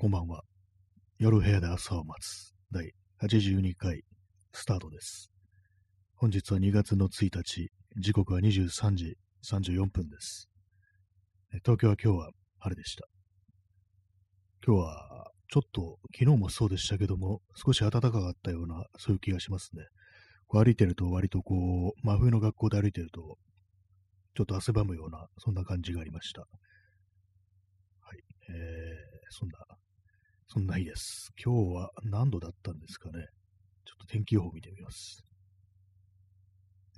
こんばんは。夜部屋で朝を待つ第82回スタートです。本日は2月の1日、時刻は23時34分です。東京は今日は晴れでした。今日はちょっと昨日もそうでしたけども、少し暖かかったようなそういう気がしますね。こう歩いてると割とこう、真冬の学校で歩いてると、ちょっと汗ばむような、そんな感じがありました。はい。えー、そんなそんな日です。今日は何度だったんですかね。ちょっと天気予報見てみます。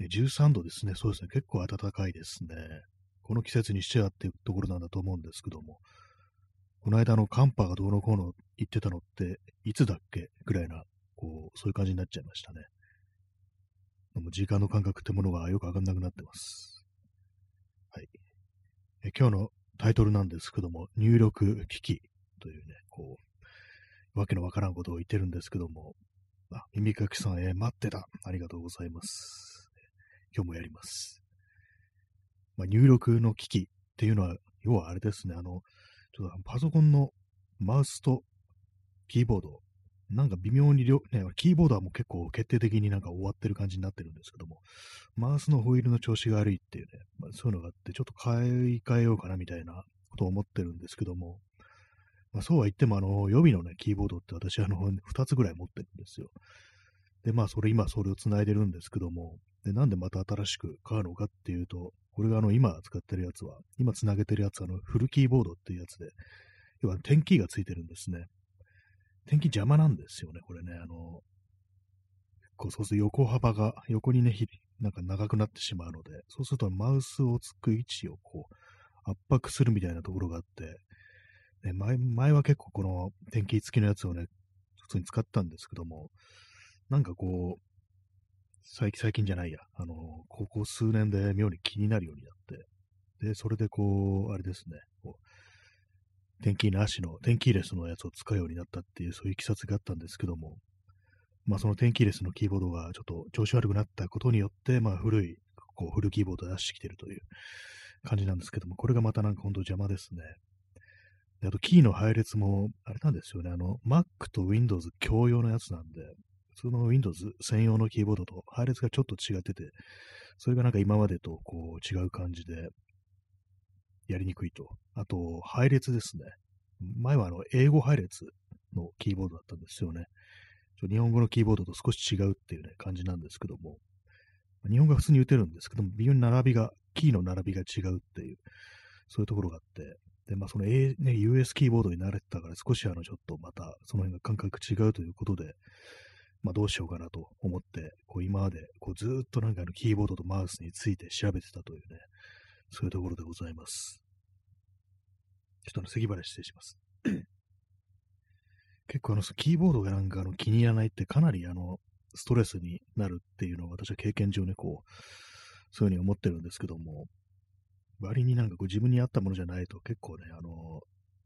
13度ですね。そうですね。結構暖かいですね。この季節にしてはっていうところなんだと思うんですけども、この間の寒波がどうのこうの言ってたのって、いつだっけぐらいな、こう、そういう感じになっちゃいましたね。でも時間の感覚ってものがよくわかんなくなってます。はい。え今日のタイトルなんですけども、入力機器というね、こう、わけのわからんことを言ってるんですけども、あ、耳かきさん、えー待ってた。ありがとうございます。今日もやります。まあ、入力の機器っていうのは、要はあれですね、あの、ちょっとパソコンのマウスとキーボード、なんか微妙に、ね、キーボードはもう結構決定的になんか終わってる感じになってるんですけども、マウスのホイールの調子が悪いっていうね、まあ、そういうのがあって、ちょっと買い替えようかなみたいなことを思ってるんですけども、まあ、そうは言っても、あの、予備のね、キーボードって私、あの、2つぐらい持ってるんですよ。で、まあ、それ、今、それを繋いでるんですけども、で、なんでまた新しく買うのかっていうと、これがあの、今使ってるやつは、今繋げてるやつは、あの、フルキーボードっていうやつで、要は、点キーがついてるんですね。点キー邪魔なんですよね、これね、あの、こう、そうすると横幅が、横にね、なんか長くなってしまうので、そうするとマウスをつく位置をこう、圧迫するみたいなところがあって、ね、前前は結構この天気付きのやつをね、普通に使ったんですけども、なんかこう、最近、最近じゃないや、あの、ここ数年で妙に気になるようになって、で、それでこう、あれですね、こう、天気なしの、天気レスのやつを使うようになったっていう、そういういきさつがあったんですけども、まあその天気レスのキーボードがちょっと調子悪くなったことによって、まあ古い、こう、フルキーボードを出してきてるという感じなんですけども、これがまたなんか本当邪魔ですね。あと、キーの配列も、あれなんですよね。あの、Mac と Windows 共用のやつなんで、普通の Windows 専用のキーボードと配列がちょっと違ってて、それがなんか今までとこう違う感じで、やりにくいと。あと、配列ですね。前はあの、英語配列のキーボードだったんですよね。ちょ日本語のキーボードと少し違うっていうね、感じなんですけども、日本語は普通に打てるんですけども、微妙に並びが、キーの並びが違うっていう、そういうところがあって、で、まあ、その、A ね、US キーボードに慣れてたから、少しあの、ちょっとまた、その辺が感覚違うということで、まあ、どうしようかなと思って、こう、今まで、こう、ずっとなんかあの、キーボードとマウスについて調べてたというね、そういうところでございます。ちょっとあの、咳払い失礼します。結構あの、キーボードがなんかあの、気に入らないってかなりあの、ストレスになるっていうのを私は経験上ね、こう、そういうふうに思ってるんですけども、割になんかこう自分に合ったものじゃないと結構ね、あの、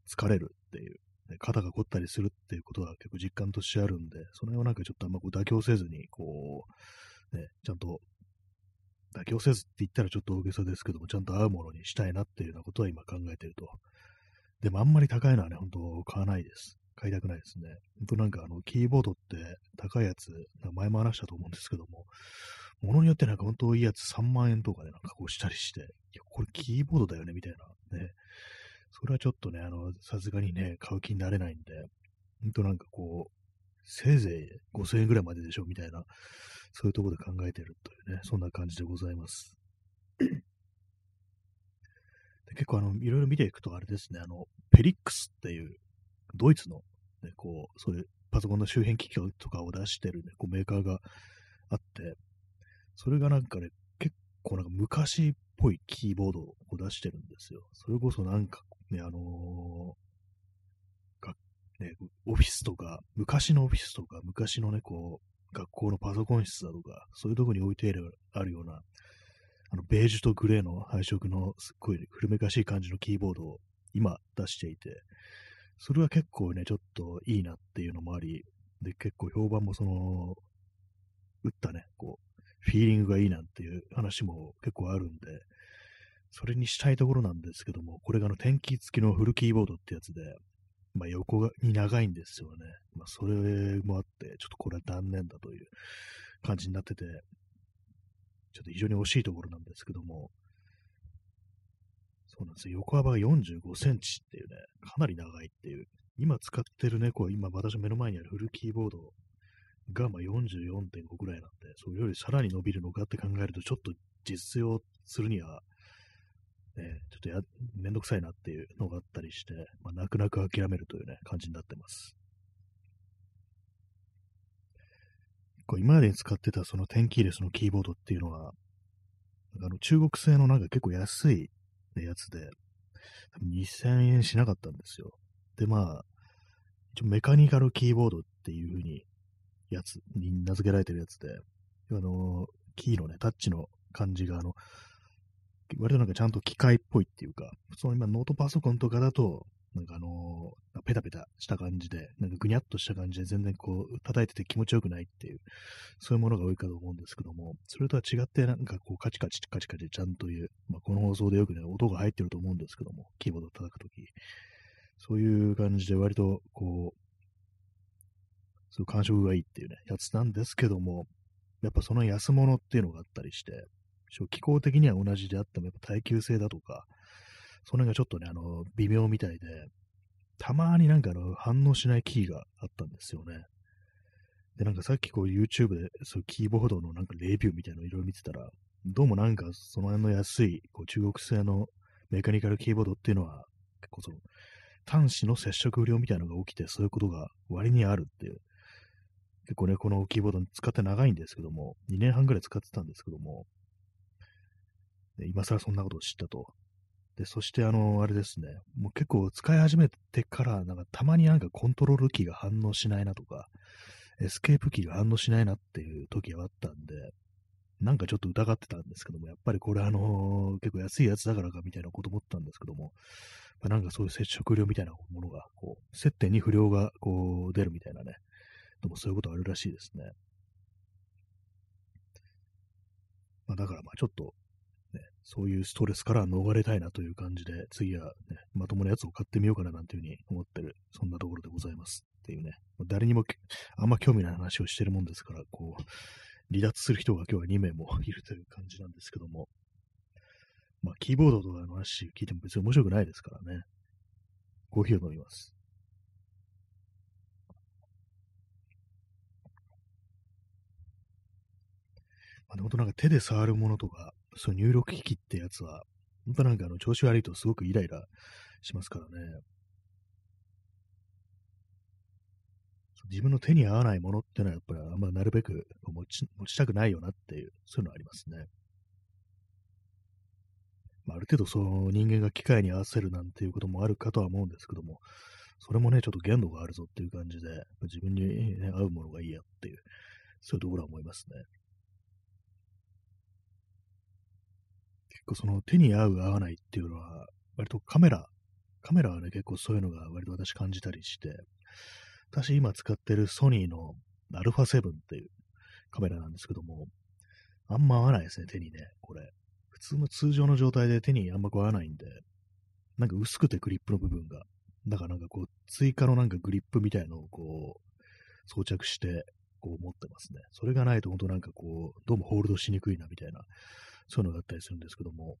疲れるっていう、ね、肩が凝ったりするっていうことが結構実感としてあるんで、その辺はなんかちょっとあんまこう妥協せずに、こう、ね、ちゃんと、妥協せずって言ったらちょっと大げさですけども、ちゃんと合うものにしたいなっていうようなことは今考えてると。でもあんまり高いのはね、本当買わないです。買いたくないですね。本当なんかあの、キーボードって高いやつ、前も話したと思うんですけども、ものによってなんか本当いいやつ3万円とかでなんかこうしたりして、いや、これキーボードだよねみたいなね。それはちょっとね、あの、さすがにね、買う気になれないんで、本当なんかこう、せいぜい5000円ぐらいまででしょみたいな、そういうところで考えてるというね、そんな感じでございます。で結構あの、いろいろ見ていくとあれですね、あの、ペリックスっていう、ドイツの、ね、こう、そういうパソコンの周辺機器とかを出してるね、こうメーカーがあって、それがなんかね、結構なんか昔っぽいキーボードを出してるんですよ。それこそなんかね、あのーね、オフィスとか、昔のオフィスとか、昔のね、こう、学校のパソコン室だとか、そういうとこに置いてあるような、あの、ベージュとグレーの配色のすっごい古めかしい感じのキーボードを今出していて、それは結構ね、ちょっといいなっていうのもあり、で、結構評判もその、打ったね、こう、フィーリングがいいなんていう話も結構あるんで、それにしたいところなんですけども、これがあの、天気付きのフルキーボードってやつで、まあ、横に長いんですよね。まあ、それもあって、ちょっとこれは断念だという感じになってて、ちょっと非常に惜しいところなんですけども、そうなんですよ。横幅が45センチっていうね、かなり長いっていう。今使ってるね、こう今私目の前にあるフルキーボードがまあ44.5ぐらいなんで、それよりさらに伸びるのかって考えると、ちょっと実用するには、ね、ちょっとや、めんどくさいなっていうのがあったりして、まあ、泣く泣く諦めるというね、感じになってます。こう今までに使ってたそのテンキーレスのキーボードっていうのは、あの中国製のなんか結構安いやつで、2000円しなかったんですよ。で、まあ、一応メカニカルキーボードっていう風に、やつに名付けられてるやつで、あの、キーのね、タッチの感じが、あの、割となんかちゃんと機械っぽいっていうか、普通の今ノートパソコンとかだと、なんかあのー、ペタペタした感じで、なんかぐにゃっとした感じで全然こう、叩いてて気持ちよくないっていう、そういうものが多いかと思うんですけども、それとは違ってなんかこう、カチカチカチカチちゃんという、まあ、この放送でよくね、音が入ってると思うんですけども、キーボードを叩くとき、そういう感じで割とこう、そういう感触がいいっていうね、やつなんですけども、やっぱその安物っていうのがあったりして、気候的には同じであっても、やっぱ耐久性だとか、その辺がちょっとね、あの、微妙みたいで、たまになんかあの、反応しないキーがあったんですよね。で、なんかさっきこう YouTube でそういうキーボードのなんかレビューみたいなのいろいろ見てたら、どうもなんかその辺の安いこう中国製のメカニカルキーボードっていうのは、結構その端子の接触不良みたいなのが起きて、そういうことが割にあるっていう。結構ね、このキーボード使って長いんですけども、2年半ぐらい使ってたんですけども、今更そんなことを知ったと。で、そしてあの、あれですね、もう結構使い始めてから、なんかたまになんかコントロールキーが反応しないなとか、エスケープキーが反応しないなっていう時があったんで、なんかちょっと疑ってたんですけども、やっぱりこれあのー、結構安いやつだからかみたいなこと思ったんですけども、なんかそういう接触量みたいなものが、こう、接点に不良がこう出るみたいなね、でもそういうことあるらしいですね。まあ、だからまあちょっとねそういうストレスから逃れたいなという感じで、次はね、まともなやつを買ってみようかななんていうふうに思ってる、そんなところでございますっていうね、誰にもあんま興味ない話をしてるもんですから、こう、離脱する人が今日は2名も いるという感じなんですけども、まあ、キーボードとかの話聞いても別に面白くないですからね。コーヒーを飲みます。まあ、本当なんか手で触るものとか、そう入力機器ってやつは、本当なんかあの調子悪いとすごくイライラしますからね。自分の手に合わないものってのはやっぱりあんまなるべく持ち持ちたくないよなっていう、そういうのありますね。まあ、ある程度その人間が機械に合わせるなんていうこともあるかとは思うんですけども、それもね、ちょっと限度があるぞっていう感じで、自分に、ね、合うものがいいやっていう、そういうところは思いますね。結構その手に合う合わないっていうのは、割とカメラ、カメラはね、結構そういうのが割と私感じたりして、私今使ってるソニーの α7 っていうカメラなんですけども、あんま合わないですね、手にね、これ。普通の通常の状態で手にあんまこう合わないんで、なんか薄くてグリップの部分が。だからなんかこう、追加のなんかグリップみたいのをこう、装着して、こう持ってますね。それがないと本当なんかこう、どうもホールドしにくいなみたいなそういうのがあったりするんですけども、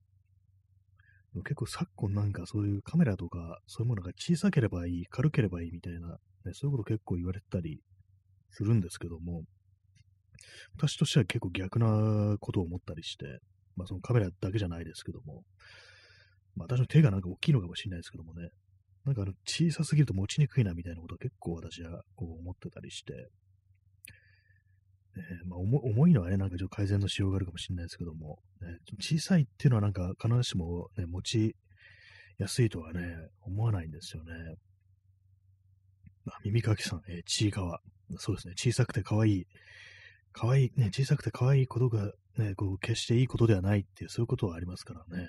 結構昨今なんかそういうカメラとかそういうものが小さければいい、軽ければいいみたいな、ね、そういうこと結構言われたりするんですけども、私としては結構逆なことを思ったりして、まあそのカメラだけじゃないですけども、まあ私の手がなんか大きいのかもしれないですけどもね、なんかあの小さすぎると持ちにくいなみたいなことは結構私はこう思ってたりして、えー、まあ、重いのはね、なんかちょっと改善のしようがあるかもしれないですけども、ね、小さいっていうのはなんか必ずしも、ね、持ちやすいとはね、思わないんですよね。まあ、耳かきさん、えー、ちいかわ。そうですね、小さくて可愛い、可愛い、ね、小さくて可愛いことがね、こう、決していいことではないっていう、そういうことはありますからね。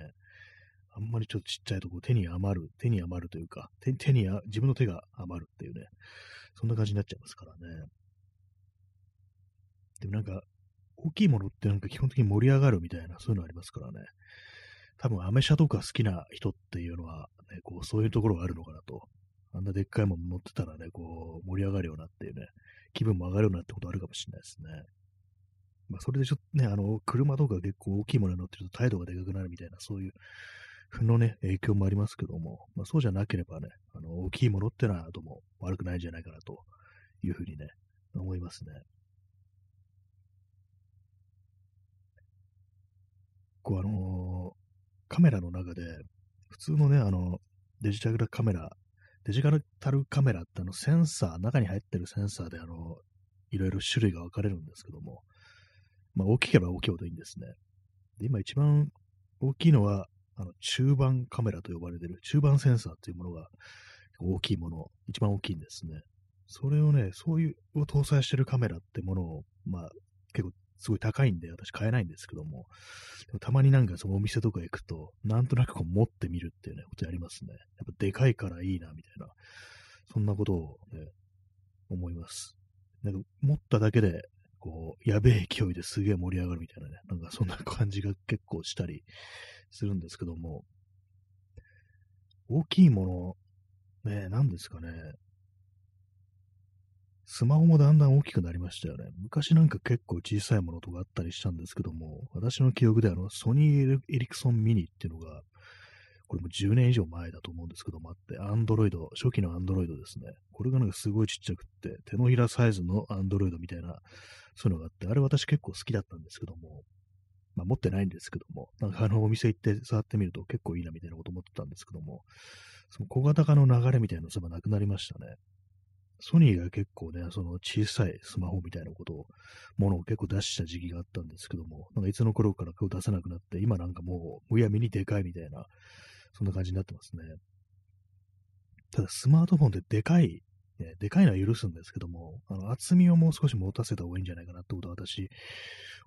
あんまりちょっとちっちゃいとこ手に余る、手に余るというか、手手に自分の手が余るっていうね、そんな感じになっちゃいますからね。でもなんか、大きいものってなんか基本的に盛り上がるみたいな、そういうのありますからね。多分、アメ車とか好きな人っていうのは、ね、こう、そういうところがあるのかなとあんなでっかいもの乗ってたらね、こう、盛り上がるようなっていうね、気分も上がるようなってことあるかもしれないですね。まあ、それでちょっとね、あの、車とか結構大きいものに乗ってると態度がでかくなるみたいな、そういう負のね、影響もありますけども、まあ、そうじゃなければね、あの、大きいものってのはどうも悪くないんじゃないかなというふうにね、思いますね。こうあのー、カメラの中で、普通のね、あの、デジタルカメラ、デジタルカメラってあのセンサー、中に入ってるセンサーであの、いろいろ種類が分かれるんですけども、まあ大きければ大きいほどいいんですね。で、今一番大きいのは、あの、中盤カメラと呼ばれてる中盤センサーというものが大きいもの、一番大きいんですね。それをね、そういうを搭載してるカメラってものを、まあ、結構すごい高いんで、私買えないんですけども、でもたまになんかそのお店とか行くと、なんとなくこう持ってみるっていうね、ことやりますね。やっぱでかいからいいな、みたいな、そんなことをね、思います。なんか持っただけで、こう、やべえ勢いですげえ盛り上がるみたいなね、なんかそんな感じが結構したりするんですけども、大きいもの、ね、何ですかね、スマホもだんだん大きくなりましたよね。昔なんか結構小さいものとかあったりしたんですけども、私の記憶であの、ソニーエリクソンミニっていうのが、これも10年以上前だと思うんですけどもあって、アンドロイド、初期のアンドロイドですね。これがなんかすごいちっちゃくって、手のひらサイズのアンドロイドみたいな、そういうのがあって、あれ私結構好きだったんですけども、まあ持ってないんですけども、なんかあのお店行って触ってみると結構いいなみたいなこと思ってたんですけども、その小型化の流れみたいなのそういえばなくなりましたね。ソニーが結構ね、その小さいスマホみたいなことを、ものを結構出した時期があったんですけども、なんかいつの頃からこう出せなくなって、今なんかもう、むやみにでかいみたいな、そんな感じになってますね。ただスマートフォンってでかい、ね、でかいのは許すんですけども、あの厚みをもう少し持たせた方がいいんじゃないかなってことは私、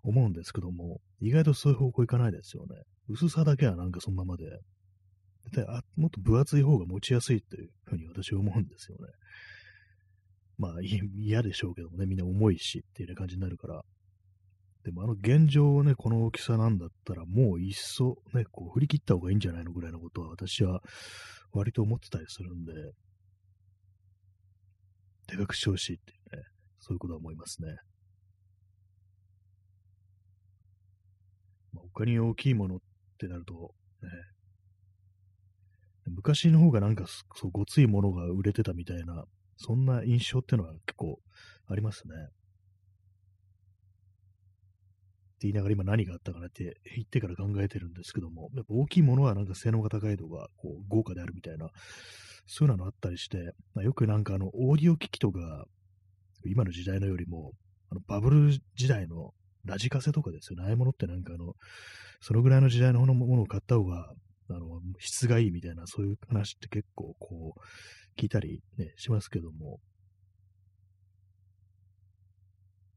思うんですけども、意外とそういう方向いかないですよね。薄さだけはなんかそのままで、であもっと分厚い方が持ちやすいっていうふうに私は思うんですよね。まあ嫌でしょうけどもね、みんな重いしっていう感じになるから。でもあの現状をね、この大きさなんだったら、もういっそね、こう振り切った方がいいんじゃないのぐらいのことは私は割と思ってたりするんで、でかくしてほしいっていうね、そういうことは思いますね。まあ、他に大きいものってなると、ね、昔の方がなんかそうごついものが売れてたみたいなそんな印象っていうのは結構ありますね。って言いながら今何があったかなって言ってから考えてるんですけども、やっぱ大きいものはなんか性能が高いとか、こう豪華であるみたいな、そういうのあったりして、まあ、よくなんかあのオーディオ機器とか、今の時代のよりも、あのバブル時代のラジカセとかですよね。ああいうものってなんかあの、そのぐらいの時代のものを買った方が、あの、質がいいみたいな、そういう話って結構こう、聞いたりね、しますけども、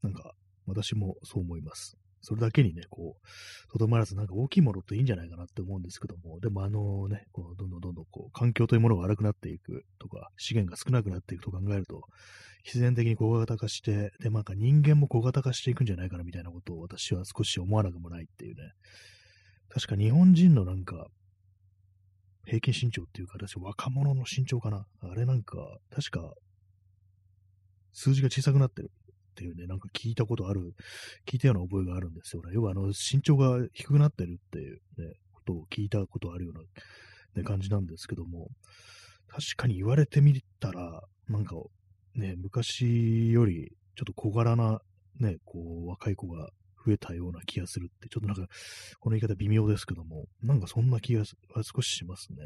なんか、私もそう思います。それだけにね、こう、とどまらず、なんか大きいものっていいんじゃないかなって思うんですけども、でもあのね、こうどんどんどんどんこう、環境というものが悪くなっていくとか、資源が少なくなっていくと考えると、必然的に小型化して、で、なんか人間も小型化していくんじゃないかなみたいなことを私は少し思わなくもないっていうね。確か日本人のなんか、平均身長っていうか、私、若者の身長かな。あれなんか、確か、数字が小さくなってるっていうね、なんか聞いたことある、聞いたような覚えがあるんですよね。要は、あの、身長が低くなってるっていうね、ことを聞いたことあるような、ね、感じなんですけども、確かに言われてみたら、なんか、ね、昔より、ちょっと小柄な、ね、こう、若い子が増えたような気がするって、ちょっとなんか、この言い方微妙ですけども、なんかそんな気が少ししますね。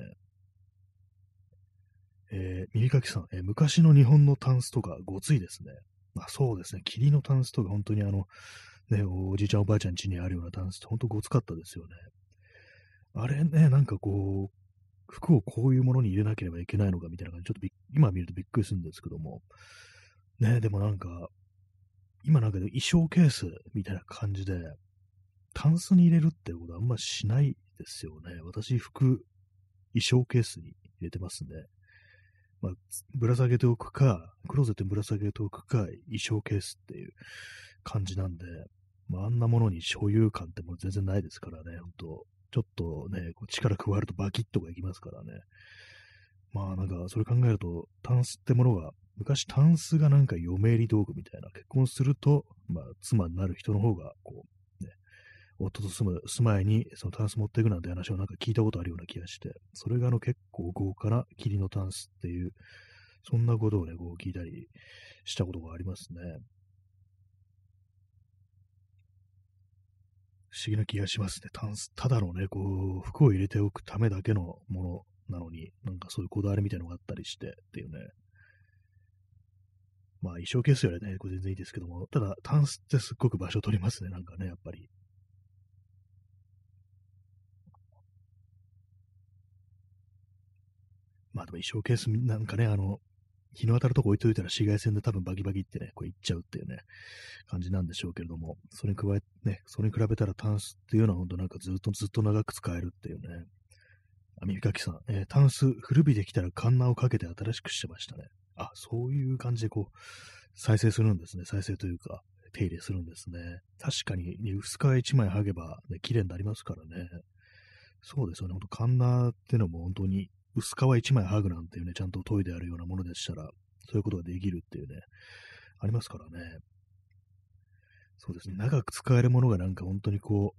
えー、耳かきさん、えー、昔の日本のタンスとかごついですね。まあそうですね、霧のタンスとか本当にあの、ね、おじいちゃんおばあちゃん家にあるようなタンスって本当ごつかったですよね。あれね、なんかこう、服をこういうものに入れなければいけないのかみたいな感じ、ちょっと今見るとびっくりするんですけども、ね、でもなんか、今なんか衣装ケースみたいな感じで、タンスに入れるってことあんましないですよね。私、服、衣装ケースに入れてますね。まあ、ぶら下げておくか、クローゼットにぶら下げておくか、衣装ケースっていう感じなんで、まあ、あんなものに所有感ってもう全然ないですからね、ほんと。ちょっとね、こう力加わるとバキッとかいきますからね。まあなんか、それ考えると、タンスってものが、昔タンスがなんか嫁入り道具みたいな、結婚すると、まあ妻になる人の方が、こう、ね、夫と住む、住まいにそのタンス持っていくなんて話をなんか聞いたことあるような気がして、それがあの結構豪華な霧のタンスっていう、そんなことをね、こう聞いたりしたことがありますね。不思議な気がしますね。タンス、ただのね、こう、服を入れておくためだけのものなのに、なんかそういうこだわりみたいなのがあったりしてっていうね。まあ、衣装ケースよりね、これ全然いいですけども、ただ、タンスってすっごく場所取りますね、なんかね、やっぱり。まあでも衣装ケースなんかね、あの、日の当たるとこ置いといたら紫外線で多分バキバキってね、こういっちゃうっていうね、感じなんでしょうけれども、それに加えね、それに比べたらタンスっていうのは本当なんかずっとずっと長く使えるっていうね。あ、耳かきさん、えー、タンス古びてきたらカンナをかけて新しくしてましたね。あ、そういう感じでこう、再生するんですね。再生というか、手入れするんですね。確かに、ね、薄皮1枚剥げば、ね、綺麗になりますからね。そうですよね。ほんと、カンナーってのも本当に薄皮1枚剥ぐなんていうね、ちゃんと研いであるようなものでしたら、そういうことができるっていうね、ありますからね。そうですね、長く使えるものがなんか本当にこ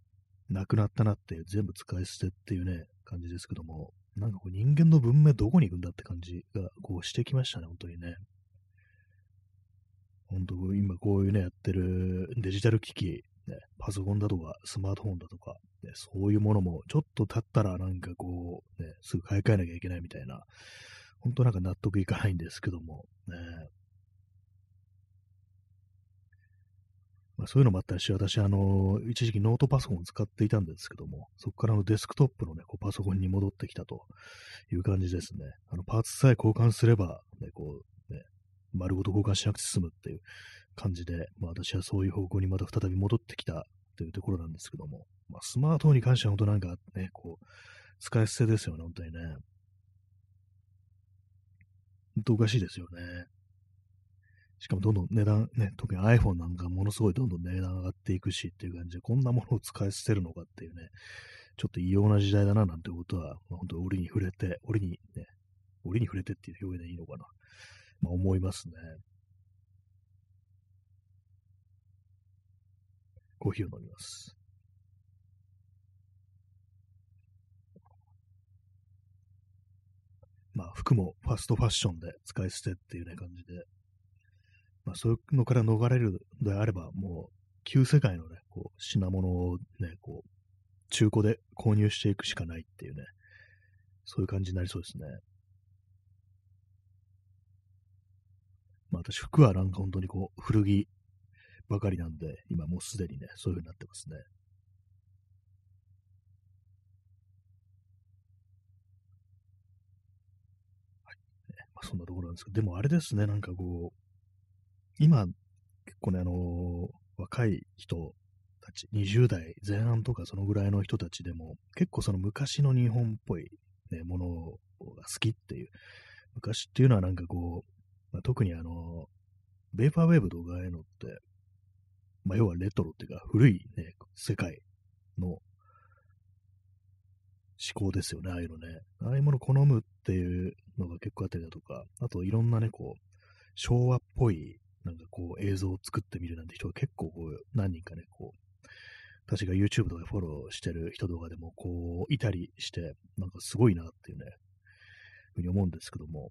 う、なくなったなって全部使い捨てっていうね、感じですけども、なんかこう人間の文明どこに行くんだって感じがこうしてきましたね、本当にね。本当、今こういうね、やってるデジタル機器、ね、パソコンだとかスマートフォンだとか、ね、そういうものもちょっと経ったらなんかこう、ね、すぐ買い替えなきゃいけないみたいな、本当なんか納得いかないんですけども、ね。まあ、そういうのもあったりし、私、あの、一時期ノートパソコンを使っていたんですけども、そこからのデスクトップのね、こうパソコンに戻ってきたという感じですね。あの、パーツさえ交換すれば、ね、こう、ね、丸ごと交換しなくて済むっていう感じで、まあ私はそういう方向にまた再び戻ってきたというところなんですけども、まあスマートフォンに関しては本当なんかね、こう、使い捨てですよね、本当にね。本当おかしいですよね。しかもどんどん値段、ね、特に iPhone なんかものすごいどんどん値段上がっていくしっていう感じで、こんなものを使い捨てるのかっていうね、ちょっと異様な時代だななんてことは、まあ、本当折に触れて、折にね、折に触れてっていう表現でいいのかな。まあ思いますね。コーヒーを飲みます。まあ、服もファストファッションで使い捨てっていうね、感じで、まあ、そういうのから逃れるのであれば、もう、旧世界のね、こう、品物をね、こう、中古で購入していくしかないっていうね、そういう感じになりそうですね。まあ私、服はなんか本当にこう、古着ばかりなんで、今もうすでにね、そういう風になってますね。はい。まあ、そんなところなんですけど、でもあれですね、なんかこう、今、結構ね、あのー、若い人たち、20代前半とかそのぐらいの人たちでも、結構その昔の日本っぽい、ね、ものが好きっていう、昔っていうのはなんかこう、まあ、特にあの、ベーパーウェーブとかああいうのって、まあ、要はレトロっていうか、古いね、世界の思考ですよね、ああいうのね。ああいうもの好むっていうのが結構あったりだとか、あといろんなね、こう、昭和っぽい、なんかこう、映像を作ってみるなんて人が結構こう、何人かね、こう、私が YouTube とかでフォローしてる人とかでも、こう、いたりして、なんかすごいなっていうね、ふうに思うんですけども、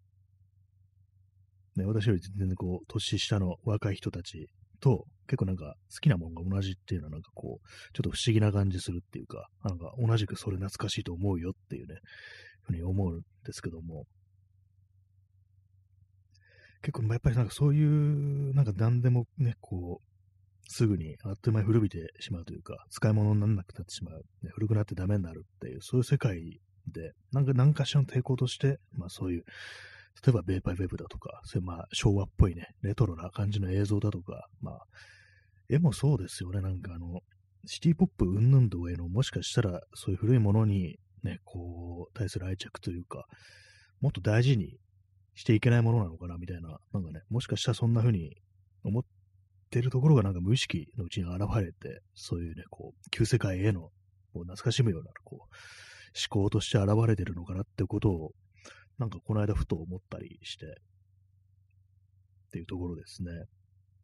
ね、私より全然こう、年下の若い人たちと、結構なんか好きなものが同じっていうのはなんかこう、ちょっと不思議な感じするっていうか、なんか同じくそれ懐かしいと思うよっていうね、ふうに思うんですけども、結構やっぱりなんかそういう、なんか何でもね、こう、すぐにあっという間に古びてしまうというか、使い物にならなくなってしまう、ね、古くなってダメになるっていう、そういう世界で、なんか何かしらの抵抗として、まあそういう例えばベーパーウェブだとか、そういうまあ昭和っぽいね、レトロな感じの映像だとか、まあ、絵もそうですよね、なんかあの、シティポップ云々度への、もしかしたらそういう古いものにね、こう、対する愛着というか、もっと大事にしていけないものなのかな、みたいな、なんかね、もしかしたらそんな風に思ってるところがなんか無意識のうちに現れて、そういうね、こう、旧世界への、こう懐かしむような、こう、思考として現れてるのかなってことをなんかこの間ふと思ったりして、っていうところですね。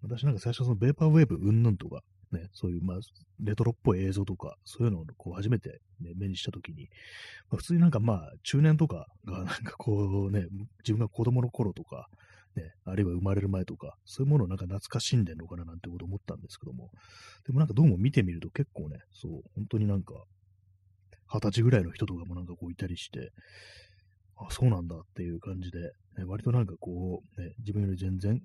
私なんか最初そのベーパーウェーブうんぬんとか、ね、そういう、まあ、レトロっぽい映像とか、そういうのをこう初めて、ね、目にしたときに、まあ、普通になんかまあ、中年とかが なんかこうね、自分が子供の頃とか、ね、あるいは生まれる前とか、そういうものをなんか懐かしんでんのかななんてこと思ったんですけども、でもなんかどうも見てみると結構ね、そう、本当になんか、二十歳ぐらいの人とかもなんかこういたりして、あ、そうなんだっていう感じで、ね、割となんかこう、ね、自分より全然、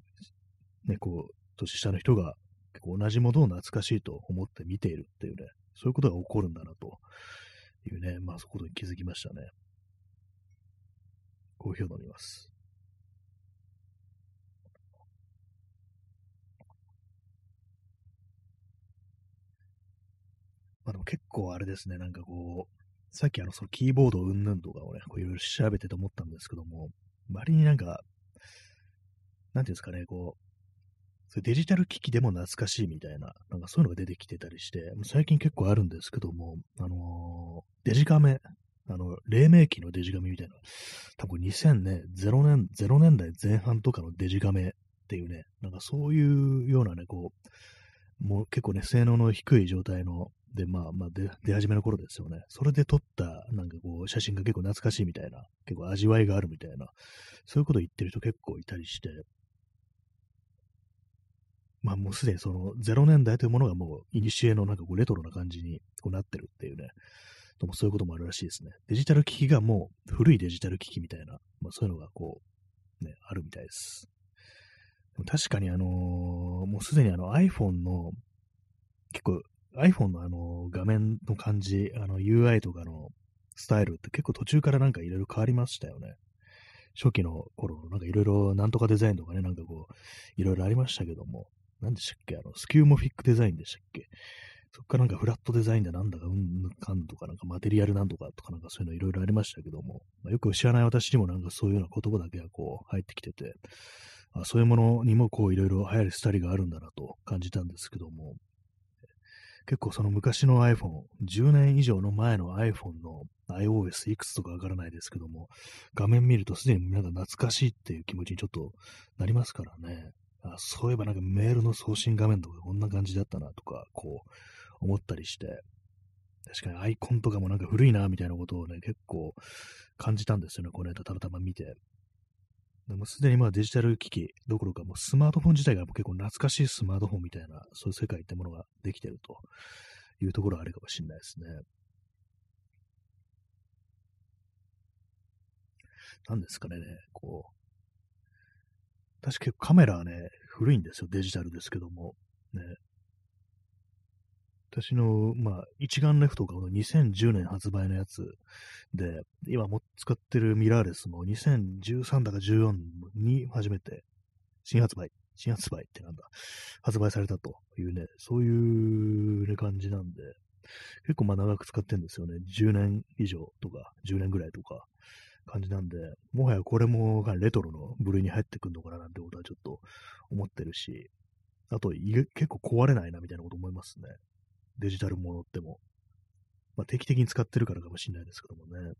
ね、こう、年下の人が結構同じものを懐かしいと思って見ているっていうね、そういうことが起こるんだなというね、まあそういうことに気づきましたね。コーヒーを飲みます。まあでも結構あれですね、なんかこう、さっきあのそのキーボードうんぬんとかをね、こういろいろ調べてと思ったんですけども、割になんか、なんていうんですかね、こう、そデジタル機器でも懐かしいみたいな、なんかそういうのが出てきてたりして、最近結構あるんですけども、あのー、デジカメ、あの、黎明期のデジカメみたいな、多分2000年、0年、0年代前半とかのデジカメっていうね、なんかそういうようなね、こう、もう結構ね、性能の低い状態の、で、まあまあ出、出始めの頃ですよね。それで撮った、なんかこう、写真が結構懐かしいみたいな、結構味わいがあるみたいな、そういうことを言ってる人結構いたりして、まあもうすでにその0年代というものがもう、イニシエのなんかこうレトロな感じにこうなってるっていうね、ともそういうこともあるらしいですね。デジタル機器がもう古いデジタル機器みたいな、まあそういうのがこう、ね、あるみたいです。で確かにあのー、もうすでにあの iPhone の、結構 iPhone のあの画面の感じ、あの UI とかのスタイルって結構途中からなんかいろいろ変わりましたよね。初期の頃、なんかいろいろなんとかデザインとかね、なんかこう、いろいろありましたけども、何でしたっけ？あの、スキューモフィックデザインでしたっけ？そっからなんかフラットデザインでなんだかうんかんとかなんかマテリアルなんとかとかなんかそういうのいろいろありましたけども、まあ、よく知らない私にもなんかそういうような言葉だけがこう入ってきてて、あそういうものにもこういろいろ流行るスタイルがあるんだなと感じたんですけども、結構その昔の iPhone、10年以上の前の iPhone の iOS いくつとかわからないですけども、画面見るとすでになんか懐かしいっていう気持ちにちょっとなりますからね。あそういえばなんかメールの送信画面とかこんな感じだったなとか、こう思ったりして、確かにアイコンとかもなんか古いなみたいなことをね、結構感じたんですよね、この間たまたま見て。でもすでにまあデジタル機器どころかもうスマートフォン自体が結構懐かしいスマートフォンみたいな、そういう世界ってものができてるというところはあるかもしれないですね。なんですかね、こう、確か結構カメラはね、古いんですよ、デジタルですけども。ね。私の、まあ、一眼レフとかの2010年発売のやつで、今も使ってるミラーレスも2013だか14に初めて新発売、新発売ってなんだ、発売されたというね、そういう、ね、感じなんで、結構まあ長く使ってるんですよね。10年以上とか、10年ぐらいとか。感じなんで、もはやこれもレトロの部類に入ってくるのかななんてことはちょっと思ってるし、あと結構壊れないなみたいなこと思いますね。デジタルものっても。まあ、定期的に使ってるからかもしれないですけどもね。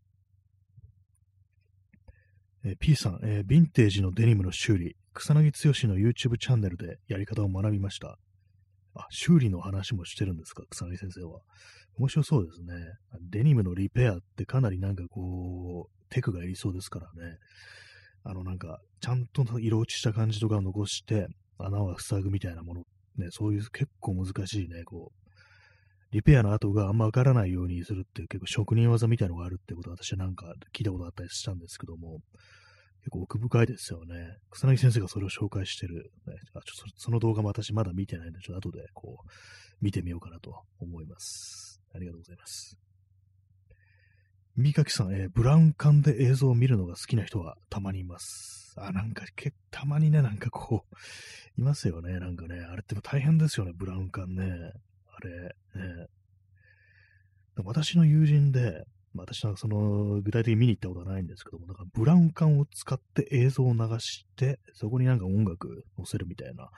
えー、P さん、えー、ヴィンテージのデニムの修理、草薙剛の YouTube チャンネルでやり方を学びました。あ、修理の話もしてるんですか、草薙先生は。面白そうですね。デニムのリペアってかなりなんかこう、テクがいりそうですからね。あのなんか、ちゃんと色落ちした感じとかを残して、穴は塞ぐみたいなもの、ね、そういう結構難しいね、こう、リペアの跡があんまわからないようにするっていう結構職人技みたいなのがあるってことは私はなんか聞いたことあったりしたんですけども、結構奥深いですよね。草薙先生がそれを紹介してる、ね、あちょその動画も私まだ見てないんで、ちょっと後でこう、見てみようかなと思います。ありがとうございます。三垣さん、えー、ブラウン管で映像を見るのが好きな人はたまにいます。あ、なんか、けたまにね、なんかこう、いますよね。なんかね、あれって大変ですよね、ブラウン管ね。あれ、ね。私の友人で、私はその、具体的に見に行ったことはないんですけども、なんかブラウン管を使って映像を流して、そこになんか音楽載せるみたいな、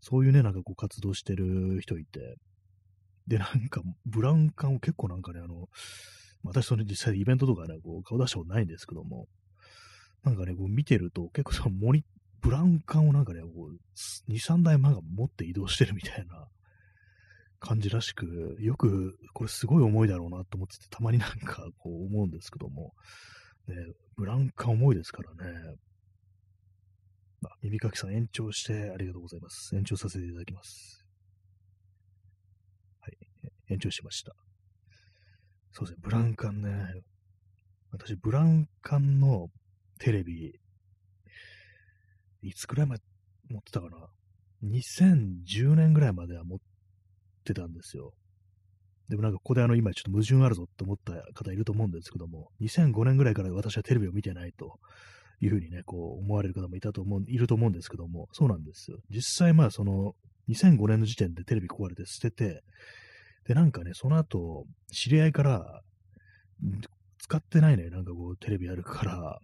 そういうね、なんかこう活動してる人いて、で、なんか、ブラウン管を結構なんかね、あの、私それ実際イベントとかね、こう顔出したことないんですけども、なんかね、こう見てると、結構そのモニ、ブラウン管をなんかね、こう2、3台前が持って移動してるみたいな感じらしく、よく、これすごい重いだろうなと思ってて、たまになんかこう思うんですけども、ね、ブラウン管重いですからね。あ、耳かきさん延長してありがとうございます。延長させていただきます。はい。延長しました。そうですね、ブラウン管ね。私、ブラウン管のテレビ、いつくらいまで持ってたかな ?2010 年ぐらいまでは持ってたんですよ。でもなんかここであの今ちょっと矛盾あるぞって思った方いると思うんですけども、2005年ぐらいから私はテレビを見てないというふうにね、こう思われる方もいたと思う、いると思うんですけども、そうなんですよ。実際まあその2005年の時点でテレビ壊れて捨てて、でなんかね、その後、知り合いから、使ってないね、なんかこうテレビあるから、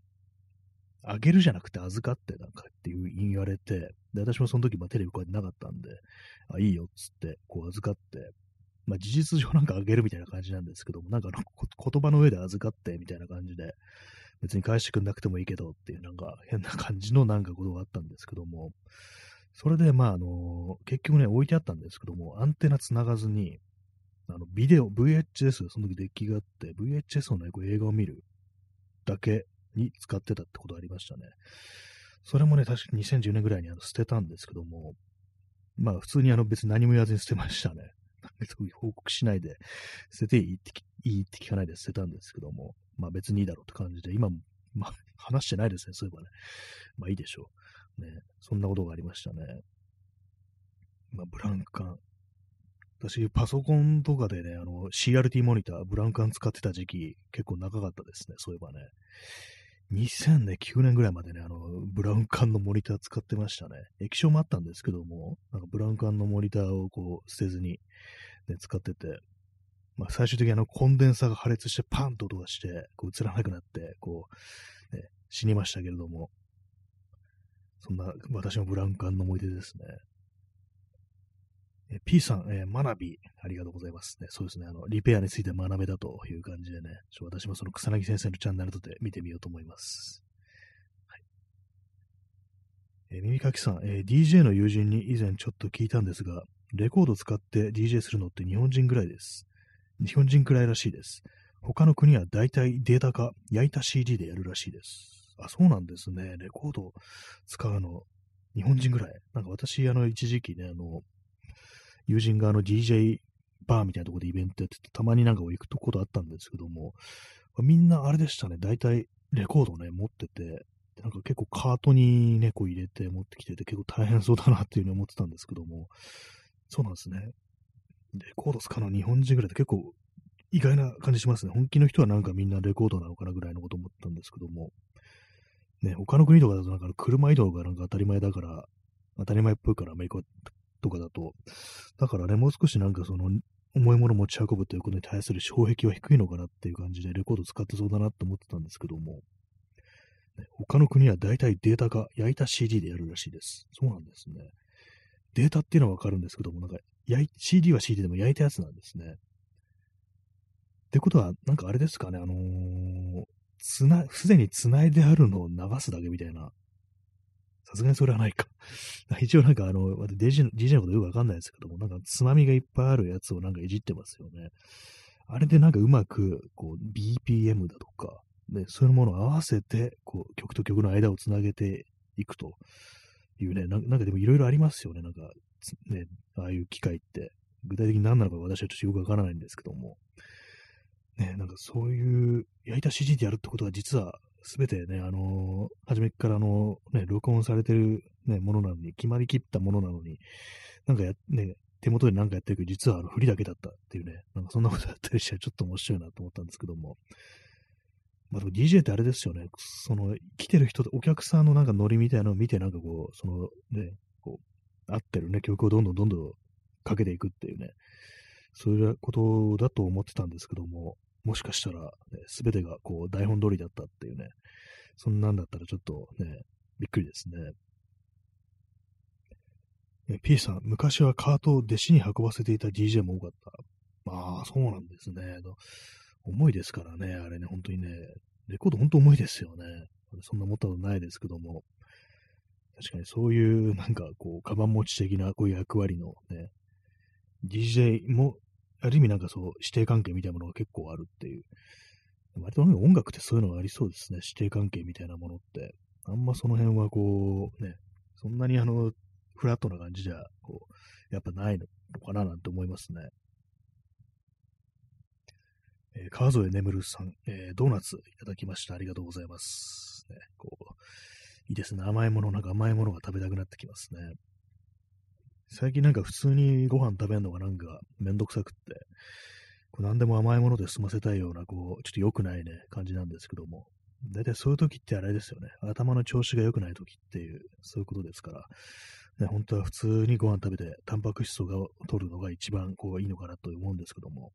あげるじゃなくて預かってなんかっていう言われて、で、私もその時、まあテレビこうやってなかったんで、あ、いいよっつって、こう預かって、まあ事実上なんかあげるみたいな感じなんですけども、なんか 言葉の上で預かってみたいな感じで、別に返してくんなくてもいいけどっていうなんか変な感じのなんかことがあったんですけども、それでまああの、結局ね、置いてあったんですけども、アンテナ繋がずに、あの、ビデオ、VHS、その時デッキがあって、VHS のね、こう映画を見るだけに使ってたってことありましたね。それもね、確か2010年ぐらいにあの捨てたんですけども、まあ普通にあの別に何も言わずに捨てましたね。報告しないで、捨てていいっていいって聞かないで捨てたんですけども、まあ別にいいだろうって感じで、今、まあ話してないですね、そういえばね。まあいいでしょう。ね、そんなことがありましたね。まあブランカン。私、パソコンとかでね、あの、CRT モニター、ブラウンカン使ってた時期、結構長かったですね、そういえばね。2009年ぐらいまでね、あの、ブラウン管のモニター使ってましたね。液晶もあったんですけども、なんかブラウン管のモニターをこう捨てずに、ね、使ってて、まあ、最終的にあのコンデンサーが破裂してパンと音がして、こう映らなくなって、こう、ね、死にましたけれども、そんな私のブラウン管の思い出ですね。え P さん、えー、学び、ありがとうございますね。そうですね。あの、リペアについて学べたという感じでね、ちょ私もその草薙先生のチャンネルとで見てみようと思います。はい。えー、耳かきさん、えー、DJ の友人に以前ちょっと聞いたんですが、レコード使って DJ するのって日本人ぐらいです。日本人くらいらしいです。他の国は大体データ化、焼いた CD でやるらしいです。あ、そうなんですね。レコード使うの、日本人ぐらい。なんか私、あの、一時期ね、あの、友人があの DJ バーみたいなところでイベントやってて、たまになんか行くとことあったんですけども、みんなあれでしたね、大体レコードをね、持ってて、なんか結構カートに猫入れて持ってきてて、結構大変そうだなっていうふうに思ってたんですけども、そうなんですね。レコード使うの日本人ぐらいって結構意外な感じしますね。本気の人はなんかみんなレコードなのかなぐらいのこと思ったんですけども、ね、他の国とかだとなんか車移動がなんか当たり前だから、当たり前っぽいからアメリカとかだと、だからね、もう少しなんかその、重いもの持ち運ぶということに対する障壁は低いのかなっていう感じでレコード使ってそうだなって思ってたんですけども、ね、他の国は大体データ化、焼いた CD でやるらしいです。そうなんですね。データっていうのはわかるんですけども、なんか、CD は CD でも焼いたやつなんですね。ってことは、なんかあれですかね、あのー、つな、すでに繋いであるのを流すだけみたいなさすがにそれはないか。一応なんかあの、DJ, DJ のことよくわかんないですけども、なんかつまみがいっぱいあるやつをなんかいじってますよね。あれでなんかうまく、こう、BPM だとか、ね、そういうものを合わせて、こう、曲と曲の間をつなげていくというね、なんかでもいろいろありますよね、なんか、ね、ああいう機械って。具体的に何なのか私はちょっとよくわからないんですけども。ね、なんかそういう焼いた CG でやるってことは実はすべてね、あのー、初めからあの、ね、録音されてる、ね、ものなのに、決まりきったものなのに、なんかや、ね、手元でなんかやってるけど、実はあの、振りだけだったっていうね、なんかそんなことやったりして、ちょっと面白いなと思ったんですけども。まあ、DJ ってあれですよね、その、来てる人、お客さんのなんかノリみたいなのを見て、なんかこう、その、ね、こう、合ってるね、曲をどんどんどんどんかけていくっていうね、そういうことだと思ってたんですけども、もしかしたら、す、べ、てがこう台本通りだったっていうね、そんなんだったらちょっとね、びっくりですね。P さん、昔はカートを弟子に運ばせていた DJ も多かった。まあ、そうなんですね。重いですからね、あれね、本当にね、レコード本当重いですよね。そんな持ったことないですけども、確かにそういうなんかこう、カバン持ち的なこういう役割のね、DJ も、ある意味なんかそう、指定関係みたいなものが結構あるっていう。割と音楽ってそういうのがありそうですね。指定関係みたいなものって。あんまその辺はこう、ね、そんなにあの、フラットな感じじゃ、こう、やっぱないのかななんて思いますね。えー、川添眠さん、えー、ドーナツいただきました。ありがとうございます。ね、こういいですね。甘いもの、なんか甘いものが食べたくなってきますね。最近なんか普通にご飯食べるのがなんかめんどくさくって、こう何でも甘いもので済ませたいような、こう、ちょっと良くないね、感じなんですけども、大体そういう時ってあれですよね。頭の調子が良くない時っていう、そういうことですから、ね、本当は普通にご飯食べて、タンパク質を取るのが一番こういいのかなと思うんですけども、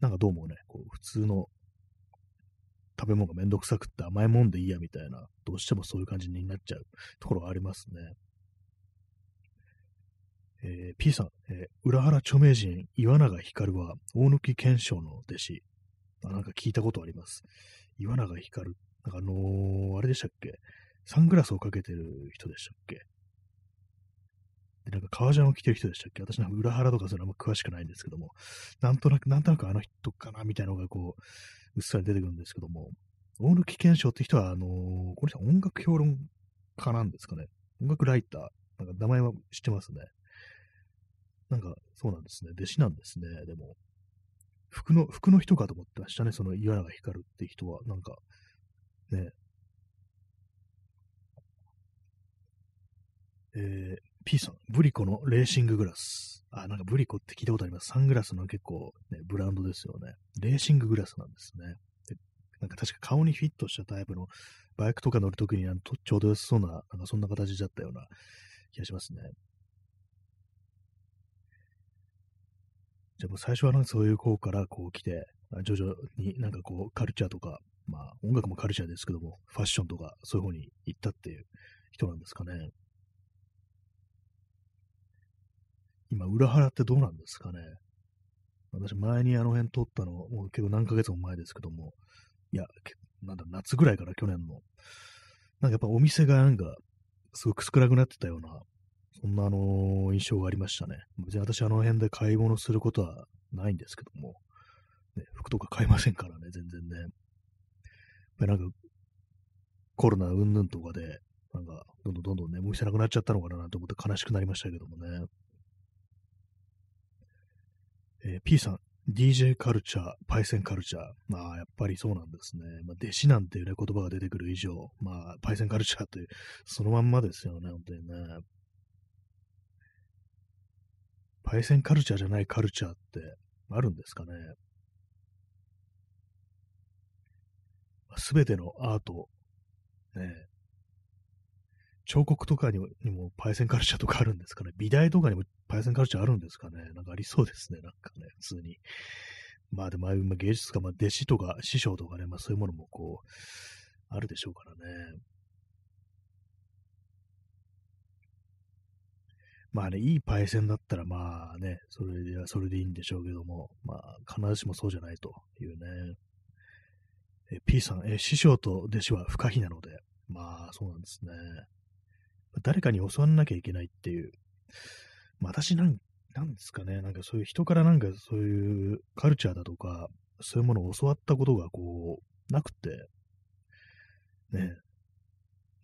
なんかどうもね、こう普通の食べ物がめんどくさくって甘いもんでいいやみたいな、どうしてもそういう感じになっちゃうところがありますね。えー、P さん、えー、浦原著名人岩永光は大貫賢章の弟子。あなんか聞いたことあります。岩永光。なんかあのー、あれでしたっけ？サングラスをかけてる人でしたっけ？で、なんか革ジャンを着てる人でしたっけ？私なんか裏腹とかそれあんま詳しくないんですけども、なんとなく、なんとなくあの人かな？みたいなのがこう、うっすら出てくるんですけども、大貫賢章って人は、あのー、この人は音楽評論家なんですかね。音楽ライター。なんか名前は知ってますね。なんか、そうなんですね。弟子なんですね。でも、服の、服の人かと思ってましたね。その岩永光って人は。なんか、ね。えー、P さん、ブリコのレーシンググラス。あ、なんかブリコって聞いたことあります。サングラスの結構、ね、ブランドですよね。レーシンググラスなんですね。なんか確か顔にフィットしたタイプのバイクとか乗るときにちょうど良さそうな、なんかそんな形だったような気がしますね。じゃもう最初はなんかそういう方からこう来て、徐々になんかこうカルチャーとか、まあ音楽もカルチャーですけども、ファッションとかそういう方に行ったっていう人なんですかね。今、裏腹ってどうなんですかね。私、前にあの辺撮ったの、もう結構何ヶ月も前ですけども、いや、なんだ、夏ぐらいから去年の、なんかやっぱお店がなんか、すごく少なくなってたような、そんなあの印象がありましたね。別に私あの辺で買い物することはないんですけども、ね、服とか買いませんからね、全然ね。やっぱりなんか、コロナうんぬんとかで、なんか、どんどんどんどんね、お店なくなっちゃったのかなと思って悲しくなりましたけどもね。えー、P さん、DJ カルチャー、パイセンカルチャー。まあ、やっぱりそうなんですね。まあ、弟子なんていうね、言葉が出てくる以上、まあ、パイセンカルチャーという、そのまんまですよね、本当にね。パイセンカルチャーじゃないカルチャーってあるんですかね？すべてのアート、ね、彫刻とかにもパイセンカルチャーとかあるんですかね？美大とかにもパイセンカルチャーあるんですかね？なんかありそうですね。なんかね、普通に。まあでも、芸術家、まあ、弟子とか師匠とかね、まあそういうものもこう、あるでしょうからね。まあね、いいパイセンだったらまあね、それではそれでいいんでしょうけども、まあ必ずしもそうじゃないというね。え P さんえ、師匠と弟子は不可避なので、まあそうなんですね。誰かに教わんなきゃいけないっていう、まあ、私なん、なんですかね、なんかそういう人からなんかそういうカルチャーだとか、そういうものを教わったことがこう、なくて、ね、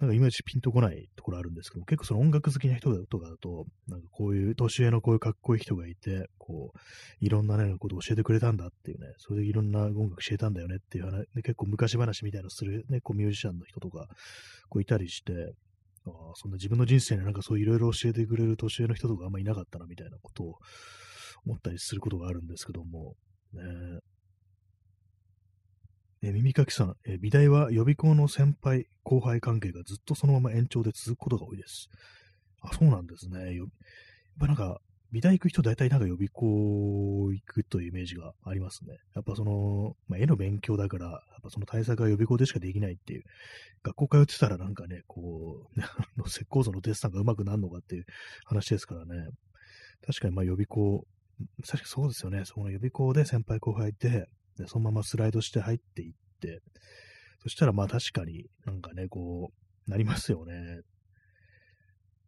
なんかいまいちピンとこないところあるんですけど結構その音楽好きな人とかだと、なんかこういう年上のこういうかっこいい人がいて、こう、いろんなね、ことを教えてくれたんだっていうね、それでいろんな音楽教えたんだよねっていう話、で結構昔話みたいなのするね、こうミュージシャンの人とか、こういたりして、あそんな自分の人生になんかそういろいろ教えてくれる年上の人とかあんまいなかったなみたいなことを思ったりすることがあるんですけども、ね。え耳かきさん、え美大は予備校の先輩後輩関係がずっとそのまま延長で続くことが多いです。あ、そうなんですね。やっぱなんか、美大行く人大体なんか予備校行くというイメージがありますね。やっぱその、まあ、絵の勉強だから、やっぱその対策は予備校でしかできないっていう、学校通ってたらなんかね、こう、石膏像のデッサンが上手くなるのかっていう話ですからね。確かにまあ予備校、確かにそうですよね。そこの予備校で先輩後輩で、でそのままスライドして入っていって、そしたらまあ確かになんかね、こう、なりますよね。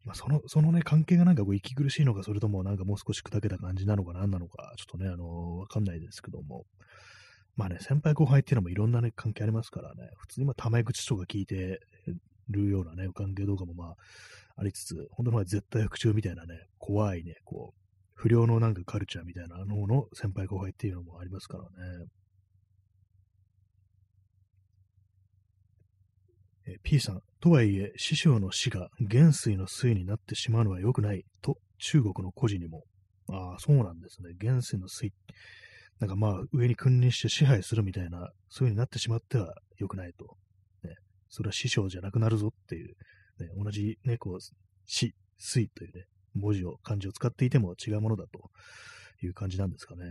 まあ、その、そのね、関係がなんかこう息苦しいのか、それともなんかもう少し砕けた感じなのか何なのか、ちょっとね、あのー、わかんないですけども。まあね、先輩後輩っていうのもいろんなね、関係ありますからね、普通にまあ、タメ口とか聞いてるようなね、関係動画もまあ、ありつつ、本当の絶対服中みたいなね、怖いね、こう、不良のなんかカルチャーみたいなのの先輩後輩っていうのもありますからね。え P さん、とはいえ、師匠の死が元帥の末になってしまうのは良くないと、中国の孤児にも。ああ、そうなんですね。元帥の末。なんかまあ、上に君臨して支配するみたいな、そういう風になってしまっては良くないと。ね、それは師匠じゃなくなるぞっていう、ね、同じね、こう、死、水というね、文字を、漢字を使っていても違うものだという感じなんですかね。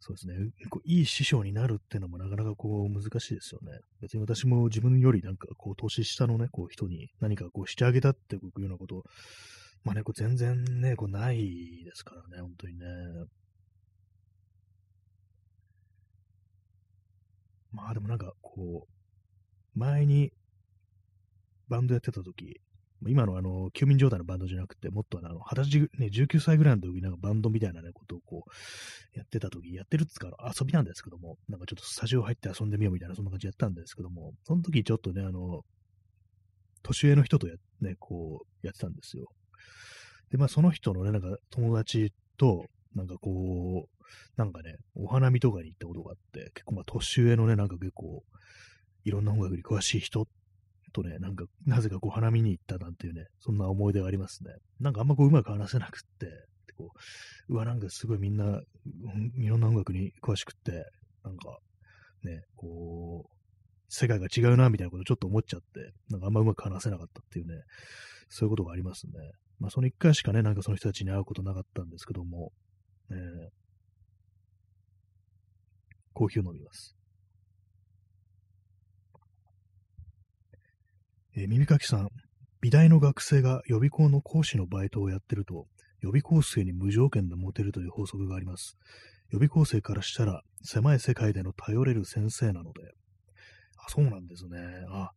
そうですね。こういい師匠になるっていうのもなかなかこう難しいですよね。別に私も自分よりなんかこう年下のね、こう人に何かこうしてあげたっていうようなこと、まあね、こう全然ね、こうないですからね、本当にね。まあでもなんかこう、前にバンドやってた時、今のあの、休眠状態のバンドじゃなくて、もっとあの、二十歳、ね、19歳ぐらいの時になんかバンドみたいなね、ことをこう、やってた時、やってるっつか遊びなんですけども、なんかちょっとスタジオ入って遊んでみようみたいな、そんな感じやったんですけども、その時ちょっとね、あの、年 sure の人とや、ね、こう、やってたんですよ。で、まあその人のね、なんか友達と、なんかこう、なんかね、お花見とかに行ったことがあって、結構まあ年上のね、なんか結構、いろんな音楽に詳しい人とね、なんか、なぜかこう花見に行ったなんていうね、そんな思い出がありますね。なんかあんまこううまく話せなくって、こう、うわ、なんかすごいみんな、いろんな音楽に詳しくって、なんか、ね、こう、世界が違うな、みたいなことちょっと思っちゃって、なんかあんまうまく話せなかったっていうね、そういうことがありますね。まあ、その一回しかね、なんかその人たちに会うことなかったんですけども、ね、コーヒーを飲みます。えー、耳かきさん、美大の学生が予備校の講師のバイトをやってると、予備校生に無条件でモテるという法則があります。予備校生からしたら、狭い世界での頼れる先生なので。あ、そうなんですね。あ、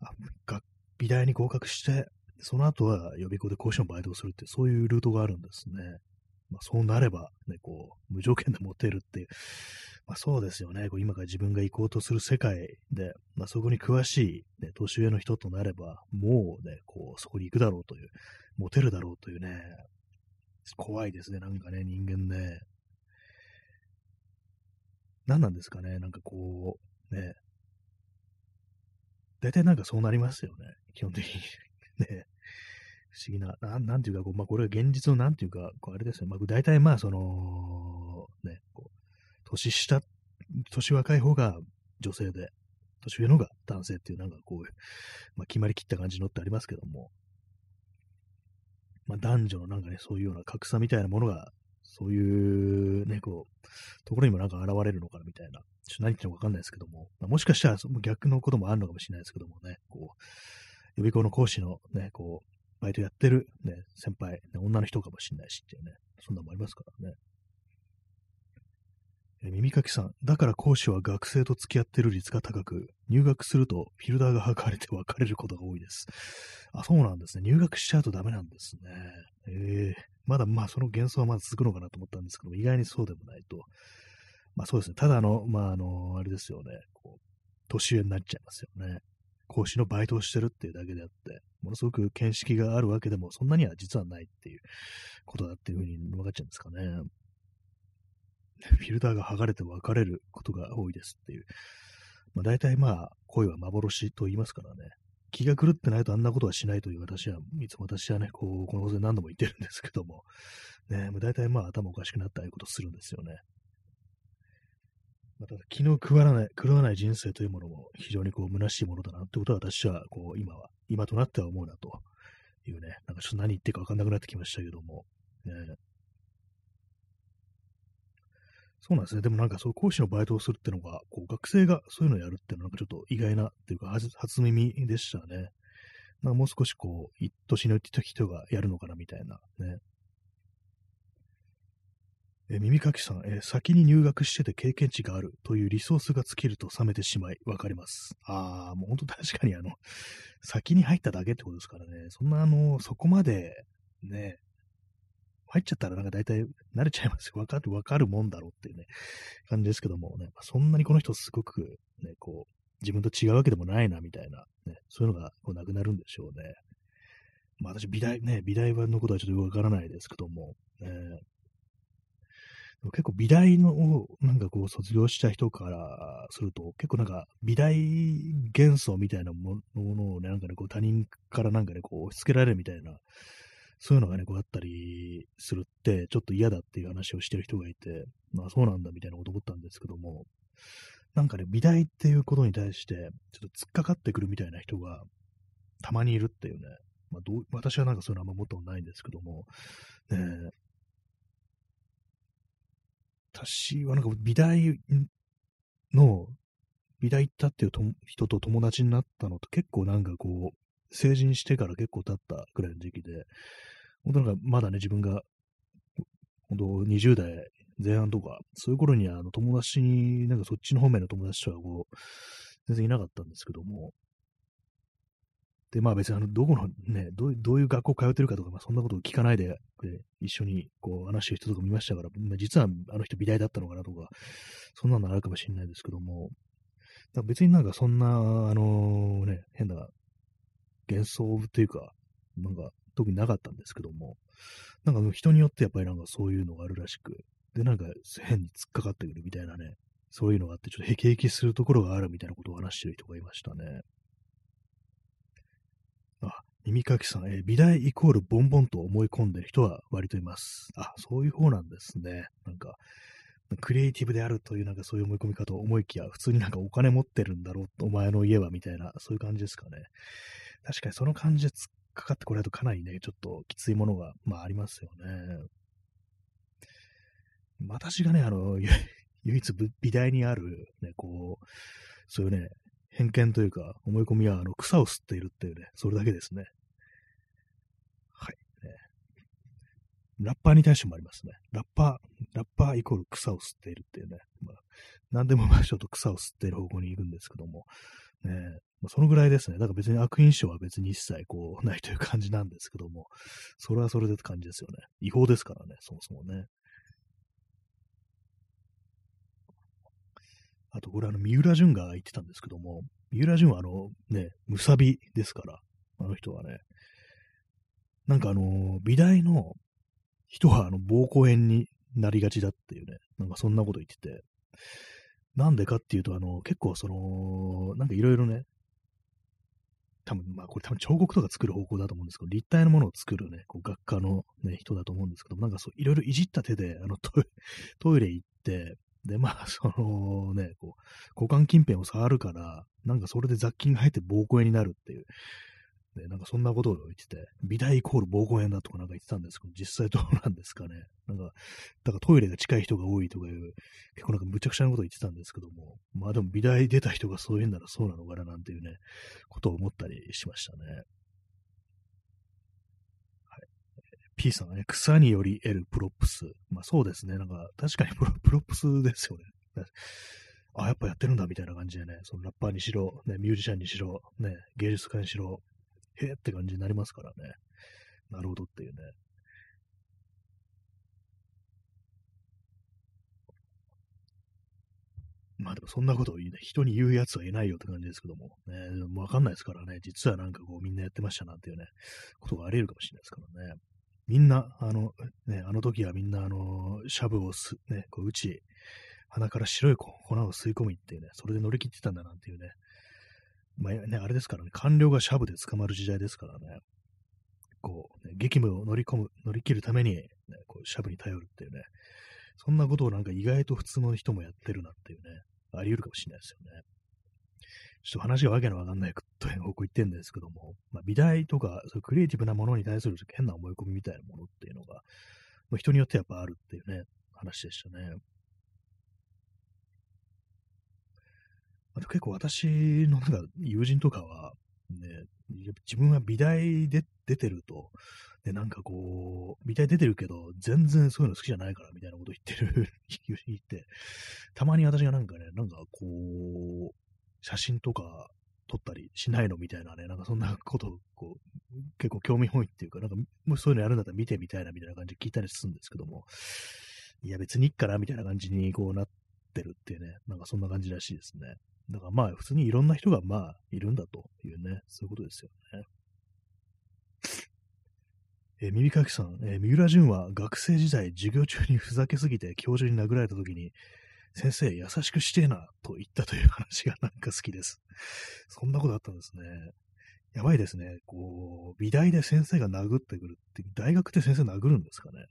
あ美大に合格して、その後は予備校で講師のバイトをするって、そういうルートがあるんですね。まあ、そうなれば、ね、こう、無条件でモテるっていう、まあ、そうですよね。こう今から自分が行こうとする世界で、まあ、そこに詳しい、ね、年上の人となれば、もうね、こう、そこに行くだろうという、モテるだろうというね、怖いですね、なんかね、人間ね。何なんですかね、なんかこう、ね。大体なんかそうなりますよね、基本的に。ね。不思議な、ななんていうか、こうまあ、これは現実のなんていうか、こうあれですよ。まあ、大体まあ、その、ね、こう、年下、年若い方が女性で、年上の方が男性っていう、なんかこう、まあ、決まりきった感じのってありますけども、まあ、男女のなんかね、そういうような格差みたいなものが、そういうね、こう、ところにもなんか現れるのかなみたいな、ちょっと何言ってるのかわかんないですけども、まあ、もしかしたらその逆のこともあるのかもしれないですけどもね、こう、予備校の講師のね、こう、バイトやってるね、先輩、ね、女の人かもしれないしっていうね、そんなのもありますからね。え耳かきさん、だから講師は学生と付き合ってる率が高く、入学するとフィルターが剥がれて別れることが多いです。あ、そうなんですね。入学しちゃうとダメなんですね。えー、まだまあその幻想はまだ続くのかなと思ったんですけど意外にそうでもないと。まあそうですね。ただあの、まああの、あれですよね。こう、年上になっちゃいますよね。講師のバイトをしてるっていうだけであって、ものすごく見識があるわけでも、そんなには実はないっていうことだっていうふうに分かっちゃうんですかね。フィルターが剥がれて分かれることが多いですっていう。まあ大体まあ、恋は幻と言いますからね。気が狂ってないとあんなことはしないという私は、いつも私はね、こう、この放送で何度も言ってるんですけども、ね、もう大体まあ頭おかしくなったああいうことするんですよね。また、気の食わない、狂わない人生というものも非常にこう、虚しいものだなってことは私は、こう、今は、今となっては思うなというね、なんかちょっと何言ってるかわかんなくなってきましたけども、ね、そうなんですね。でもなんかそう講師のバイトをするっていうのが、こう学生がそういうのをやるっていうのはなんかちょっと意外なっていうか初初耳でしたね。なんかもう少しこう、年のいった人がやるのかなみたいなね。え耳かきさん、え先に入学してて経験値があるというリソースが尽きると冷めてしまい、わかります。ああ、もう本当確かにあの、先に入っただけってことですからね。そんなあの、そこまで、ね、入っちゃったらなんか大体慣れちゃいますよ。わかる、わかるもんだろうっていうね、感じですけどもね、そんなにこの人すごくね、こう、自分と違うわけでもないな、みたいな、ね、そういうのがこうなくなるんでしょうね。まあ私、美大、ね、美大版のことはちょっとわからないですけども、ね、結構美大のなんかこう卒業した人からすると、結構なんか美大幻想みたいなものをね、なんかね、こう他人からなんかね、こう押し付けられるみたいな、そういうのがね、こうあったりするって、ちょっと嫌だっていう話をしてる人がいて、まあそうなんだみたいなこと思ったんですけども、なんかね、美大っていうことに対して、ちょっと突っかかってくるみたいな人がたまにいるっていうね、まあ、どう私はなんかそういうのあんま持ったことないんですけども、ね、私はなんか美大の、美大行ったっていう人と友達になったのと結構なんかこう、成人してから結構経ったくらいの時期で、本当なんかまだね、自分が、本当20代前半とか、そういう頃にあの友達に、なんかそっちの方面の友達とはこう、全然いなかったんですけども、で、まあ別にあの、どこのね、どうどういう学校通ってるかとか、まあそんなことを聞かないで、一緒にこう話してる人とか見ましたから、まあ、実はあの人美大だったのかなとか、そんなのあるかもしれないですけども、別になんかそんな、あのね、変な幻想というか、なんか特になかったんですけども、なんか人によってやっぱりなんかそういうのがあるらしく、で、なんか変に突っかかってくるみたいなね、そういうのがあって、ちょっとへきへきするところがあるみたいなことを話してる人がいましたね。耳かきさん、えー、美大イコールボンボンと思い込んでる人は割といます。あ、そういう方なんですね。なんか、クリエイティブであるというなんかそういう思い込み方を思いきや、普通になんかお金持ってるんだろう、お前の家はみたいな、そういう感じですかね。確かにその感じで突っかかってこられるとかなりね、ちょっときついものが、まあありますよね。私がね、あの、唯一美大にある、ね、こう、そういうね、偏見というか、思い込みは、あの、草を吸っているっていうね、それだけですね。はい。ね、ラッパーに対してもありますね。ラッパー、ラッパーイコール草を吸っているっていうね。まあ、何でもまあちょっと草を吸っている方向に行くんですけども、ね、まあ、そのぐらいですね。だから別に悪印象は別に一切こう、ないという感じなんですけども、それはそれでって感じですよね。違法ですからね、そもそもね。あと、これあの、三浦淳が言ってたんですけども、三浦淳はあの、ね、むさびですから、あの人はね、なんかあの、美大の人はあの、膀胱炎になりがちだっていうね、なんかそんなこと言ってて、なんでかっていうと、あの、結構その、なんかいろいろね、多分、まあこれ多分彫刻とか作る方向だと思うんですけど、立体のものを作るね、こう学科のね、人だと思うんですけど、なんかそう、いろいろいじった手で、あのトイ、トイレ行って、で、まあ、そのね、こう、股間近辺を触るから、なんかそれで雑菌が入って膀胱炎になるっていう、ね、なんかそんなことを言ってて、美大イコール膀胱炎だとかなんか言ってたんですけど、実際どうなんですかね。なんか、だからトイレが近い人が多いとかいう、結構なんかむちゃくちゃなことを言ってたんですけども、まあでも美大出た人がそういうんならそうなのかななんていうね、ことを思ったりしましたね。P さんがね、草により得る props。まあそうですね。なんか、確かに プロ props ですよね。あ、やっぱやってるんだみたいな感じでね、そのラッパーにしろ、ね、ミュージシャンにしろ、ね、芸術家にしろ、へえって感じになりますからね。なるほどっていうね。まあでもそんなことを言う、ね、人に言うやつはいないよって感じですけども、ね、わかんないですからね、実はなんかこうみんなやってましたなんていうね、ことがあり得るかもしれないですからね。みんな、あの、ね、あの時はみんな、あの、シャブをす、ね、こう打ち、鼻から白い粉を吸い込みっていうね、それで乗り切ってたんだなんていうね。まあね、あれですからね、官僚がシャブで捕まる時代ですからね。こう、ね、激務を乗り込む、乗り切るために、ね、こうシャブに頼るっていうね。そんなことをなんか意外と普通の人もやってるなっていうね、あり得るかもしれないですよね。ちょっと話がわけのわかんないという方向言ってんですけども、まあ、美大とか、そういうクリエイティブなものに対する変な思い込みみたいなものっていうのが、まあ、人によってやっぱあるっていうね、話でしたね。あと結構私のなんか友人とかは、ね、自分は美大で出てると、で、なんかこう、美大出てるけど、全然そういうの好きじゃないから、みたいなこと言ってる、言って、たまに私がなんかね、なんかこう、写真とか撮ったりしないのみたいなね、なんかそんなことをこう、結構興味本位っていうか、なんか、もしそういうのやるんだったら見てみたいなみたいな感じで聞いたりするんですけども、いや別にいっかなみたいな感じにこうなってるっていうね、なんかそんな感じらしいですね。だからまあ普通にいろんな人がまあいるんだというね、そういうことですよね。え、耳かきさん、えー、三浦淳は学生時代授業中にふざけすぎて教授に殴られた時に、先生優しくしてえなと言ったという話がなんか好きです。そんなことあったんですね。やばいですね。こう、美大で先生が殴ってくるって、大学って先生殴るんですかね。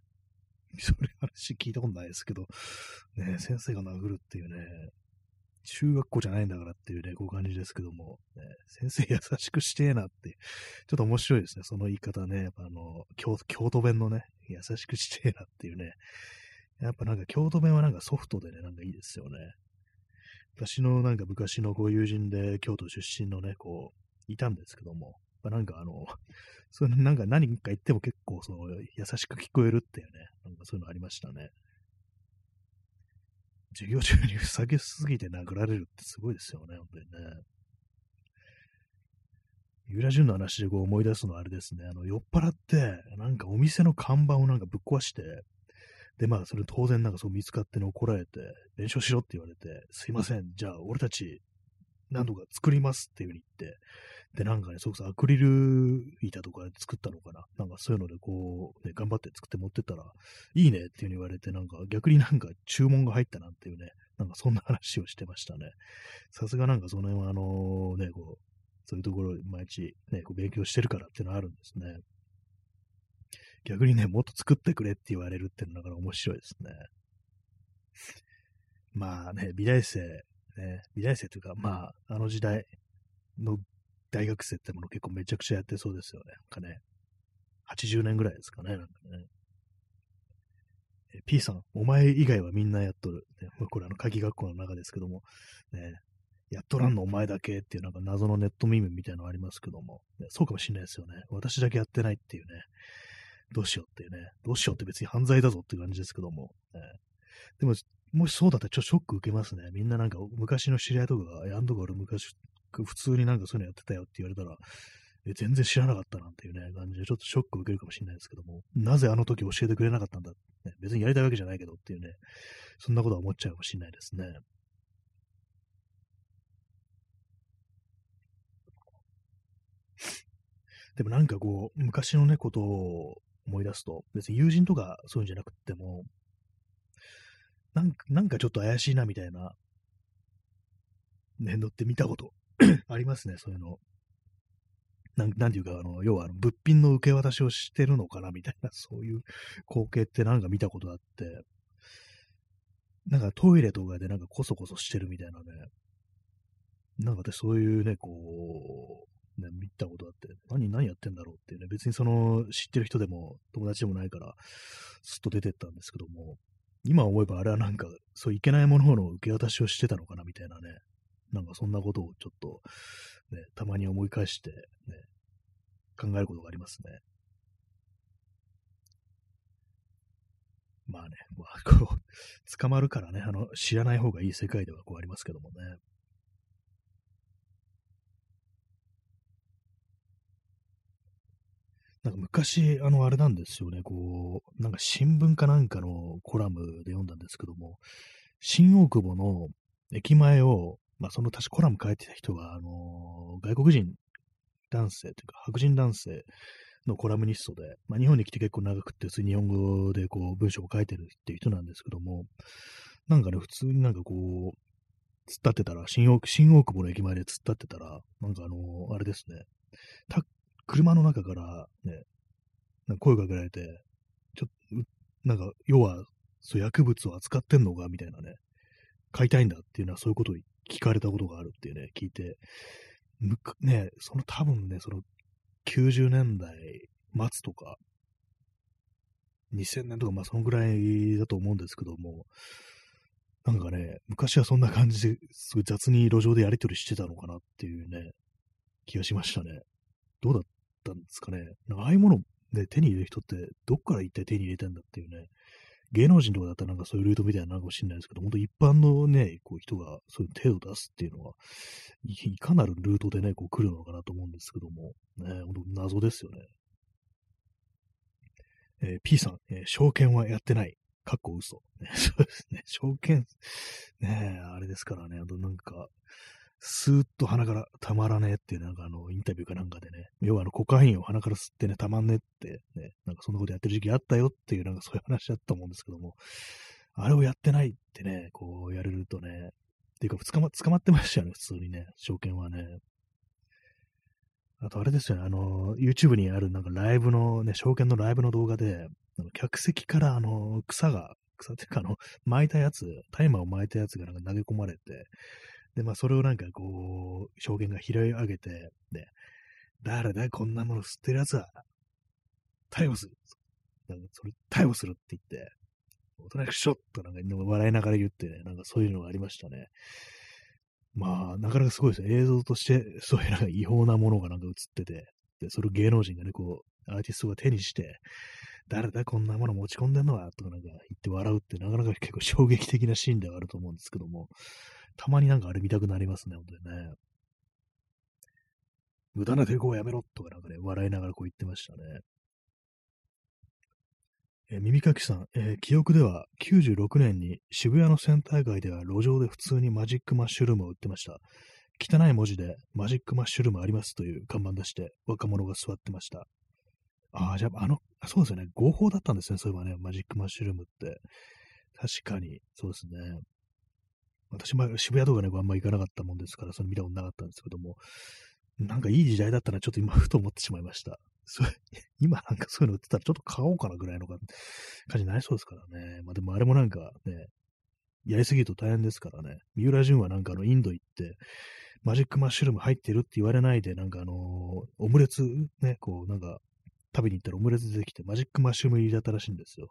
それ話聞いたことないですけど、ね、先生が殴るっていうね、中学校じゃないんだからっていうね、こう感じですけども、ね、先生優しくしてえなって、ちょっと面白いですね、その言い方ね。やっぱあの、京京都弁のね、優しくしてえなっていうね。やっぱなんか京都弁はなんかソフトでね、なんかいいですよね。私のなんか昔のご友人で京都出身のね、こう、いたんですけども、やなんかあの、それなんか何か言っても結構その優しく聞こえるっていうね、なんかそういうのありましたね。授業中にふさげすぎて殴られるってすごいですよね、本当にね。ユーラジュンの話でこう思い出すのはあれですね、あの、酔っ払って、なんかお店の看板をなんかぶっ壊して、で、まあ、それ当然なんかそう見つかってね、怒られて、弁償しろって言われて、すいません、じゃあ俺たち、何度か作りますっていう風に言って、で、なんかね、そこそアクリル板とかで作ったのかな？なんかそういうので、こう、ね、頑張って作って持ってったら、いいねっていう風に言われて、なんか逆になんか注文が入ったなんていうね、なんかそんな話をしてましたね。さすがなんかその辺はあのね、こう、そういうところ毎日ね、こう勉強してるからっていうのはあるんですね。逆にね、もっと作ってくれって言われるっていうのだから面白いですね。まあね、美大生、ね、美大生というか、まあ、あの時代の大学生ってもの結構めちゃくちゃやってそうですよね。なんかね、80年ぐらいですかね、なんかね。え P さん、お前以外はみんなやっとる。ね、これあの、鍵学校の中ですけども、ね、やっとらんのお前だけっていうなんか謎のネットミームみたいなのありますけども、ね、そうかもしれないですよね。私だけやってないっていうね。どうしようっていうね。どうしようって別に犯罪だぞって感じですけども。ね、でも、もしそうだったらちょっとショック受けますね。みんななんか昔の知り合いとかが、やんとか俺昔普通になんかそういうのやってたよって言われたら、え全然知らなかったなんていうね、感じでちょっとショック受けるかもしれないですけども、なぜあの時教えてくれなかったんだ、ね、別にやりたいわけじゃないけどっていうね、そんなことは思っちゃうかもしれないですね。でもなんかこう、昔のね、ことを思い出すと、別に友人とかそういうんじゃなくても、なんか、なんかちょっと怪しいなみたいなね、乗って見たこと ありますね、そういうの。なん、なんていうか、あの、要は、物品の受け渡しをしてるのかな、みたいな、そういう光景ってなんか見たことあって、なんかトイレとかでなんかコソコソしてるみたいなね、なんか私そういうね、こう、ね、見たことあって、何、何やってんだろうっていうね、別にその、知ってる人でも友達でもないから、すっと出てったんですけども、今思えばあれはなんか、そういけないものの受け渡しをしてたのかなみたいなね、なんかそんなことをちょっと、ね、たまに思い返して、ね、考えることがありますね。まあね、まあ、こう、捕まるからね、あの、知らない方がいい世界ではこうありますけどもね。なんか昔、あの、あれなんですよね、こう、なんか新聞かなんかのコラムで読んだんですけども、新大久保の駅前をまあ、その確かコラム書いてた人が、あのー、外国人男性というか、白人男性のコラムニストで、まあ、日本に来て結構長くって、普通に日本語でこう文章を書いてるっていう人なんですけども、なんかね、普通になんかこう、突っ立ってたら、新大新大久保の駅前で突っ立ってたら、なんかあのー、あれですね、た車の中からね、なんか声かけられて、ちょっと、なんか、要は、そう薬物を扱ってんのかみたいなね、買いたいんだっていうのはそういうことを聞かれたことがあるっていうね、聞いて、むく、ね、その多分ね、その90年代末とか、2000年とか、まあそのぐらいだと思うんですけども、なんかね、昔はそんな感じですごい雑に路上でやり取りしてたのかなっていうね、気がしましたね。どうだたんですかね。なんかああいうもので、手に入れる人ってどっから一体手に入れてんだっていうね、芸能人とかだったらなんかそういうルートみたいなのかもしれないですけど、本当一般のね、こう人がそういう手を出すっていうのは、いかなるルートでね、こう来るのかなと思うんですけども、ね、本当謎ですよね。えー、P さん、えー、証券はやってない。かっこ嘘。ね、そうですね。証券、ねあれですからね、あとなんか、スーッと鼻からたまらねえっていう、なんかあの、インタビューかなんかでね、要はあの、コカインを鼻から吸ってね、たまんねえってね、なんかそんなことやってる時期あったよっていう、なんかそういう話だったと思うんですけども、あれをやってないってね、こうやれるとね、っていうか、捕ま、捕まってましたよね、普通にね、証券はね。あとあれですよね、あの、YouTube にあるなんかライブのね、証券のライブの動画で、客席からあの、草が、草っていうかあの、巻いたやつ、タイマーを巻いたやつがなんか投げ込まれて、で、まあ、それをなんかこう、証言が拾い上げて、で、誰だこんなもの吸ってるやつは、逮捕する。なんかそれ、逮捕するって言って、おとなしくしょっとなんか笑いながら言ってね、なんかそういうのがありましたね。まあ、なかなかすごいですね。映像として、そういうなんか違法なものがなんか映ってて、で、それを芸能人がね、こう、アーティストが手にして、誰だこんなもの持ち込んでんのは？とかなんか言って笑うってなかなか結構衝撃的なシーンではあると思うんですけども、たまになんかあれ見たくなりますね、本当にね。無駄な抵抗をやめろとかなんかね、笑いながらこう言ってましたね。えー、耳かきさん、えー、記憶では96年に渋谷のセンター街では路上で普通にマジックマッシュルームを売ってました。汚い文字でマジックマッシュルームありますという看板出して若者が座ってました。ああ、じゃあ、あの、そうですよね。合法だったんですね。そういえばね、マジックマッシュルームって。確かに、そうですね。私も渋谷とかね、あんま行かなかったもんですから、それ見たことなかったんですけども、なんかいい時代だったな、ちょっと今、ふと思ってしまいました。それ、今なんかそういうの売ってたらちょっと買おうかなぐらいの感じになりそうですからね。まあでもあれもなんかね、やりすぎると大変ですからね。三浦淳はなんかあのインド行って、マジックマッシュルーム入ってるって言われないで、なんかあのー、オムレツね、こうなんか食べに行ったらオムレツ出てきてマジックマッシュルーム入りだったらしいんですよ。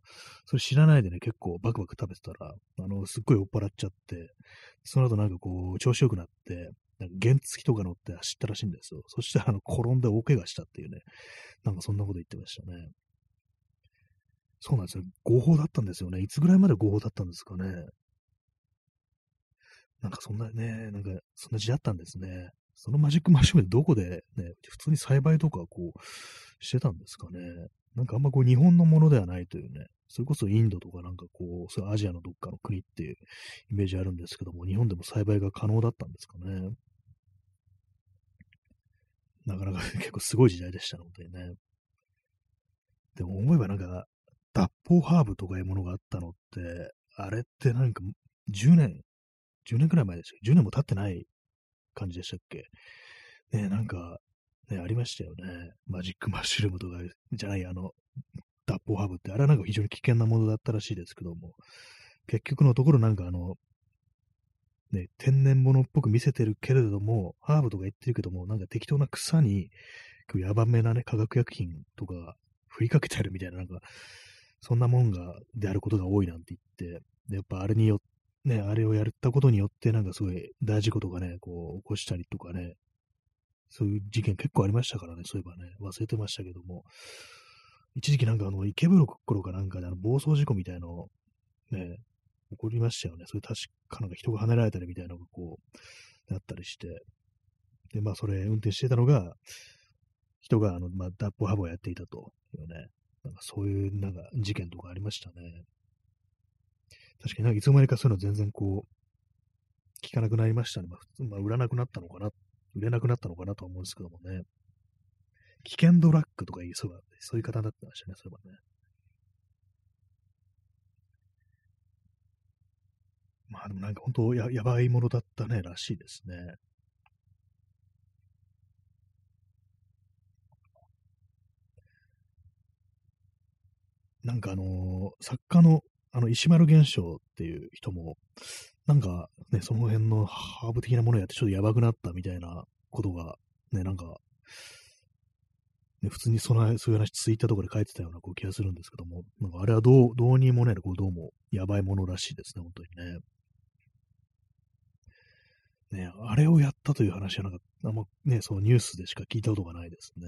それ知らないでね、結構バクバク食べてたら、あの、すっごい酔っ払っちゃって、その後なんかこう、調子良くなって、なんか原付とか乗って走ったらしいんですよ。そしたらあの、転んで大怪我したっていうね、なんかそんなこと言ってましたね。そうなんですよ。合法だったんですよね。いつぐらいまで合法だったんですかね。なんかそんなね、なんかそんな時代あったんですね。そのマジックマシュルームどこでね、普通に栽培とかこう、してたんですかね。なんかあんまこう日本のものではないというね、それこそインドとかなんかこう、そうアジアのどっかの国っていうイメージあるんですけども、日本でも栽培が可能だったんですかね。なかなか結構すごい時代でしたのでね。でも思えばなんか、脱法ハーブとかいうものがあったのって、あれってなんか10年、10年くらい前ですよ。10年も経ってない感じでしたっけ？ねなんか、ね、ありましたよね。マジック マッシュルームとか、じゃない、あの、脱法ハブって、あれはなんか非常に危険なものだったらしいですけども、結局のところなんかあの、ね、天然物っぽく見せてるけれども、ハーブとか言ってるけども、なんか適当な草に、やばめなね、化学薬品とか振りかけてあるみたいな、なんか、そんなもんが、であることが多いなんて言って、で、やっぱあれによっ、ね、あれをやったことによって、なんかすごい大事故とかね、こう、起こしたりとかね、そういう事件結構ありましたからね、そういえばね、忘れてましたけども、一時期なんかあの、池袋かなんかであの暴走事故みたいの、ね、起こりましたよね。それ確かなんか人がはねられたりみたいなのがこう、なったりして、で、まあそれ運転してたのが、人があの、まあ、脱法ハブをやっていたというね、なんかそういうなんか事件とかありましたね。確かになんかいつの間にかそういうの全然こう、聞かなくなりましたね。まあ、まあ、売らなくなったのかな、売れなくなったのかなと思うんですけどもね。危険ドラッグとか言いそうだ、そういう方だったましたね、そういえばね。まあでもなんか本当ややばいものだったね、らしいですね。なんかあのー、作家のあの、石丸現象っていう人も、なんかね、その辺のハーブ的なものやってちょっとやばくなったみたいなことが、ね、なんか、ね、普通にそのそういう話ツイッターとかで書いてたようなこう気がするんですけども、なんかあれはどう、どうにもね、こうどうもやばいものらしいですね、本当にね。ね、あれをやったという話はなんか、あんまね、そのニュースでしか聞いたことがないですね。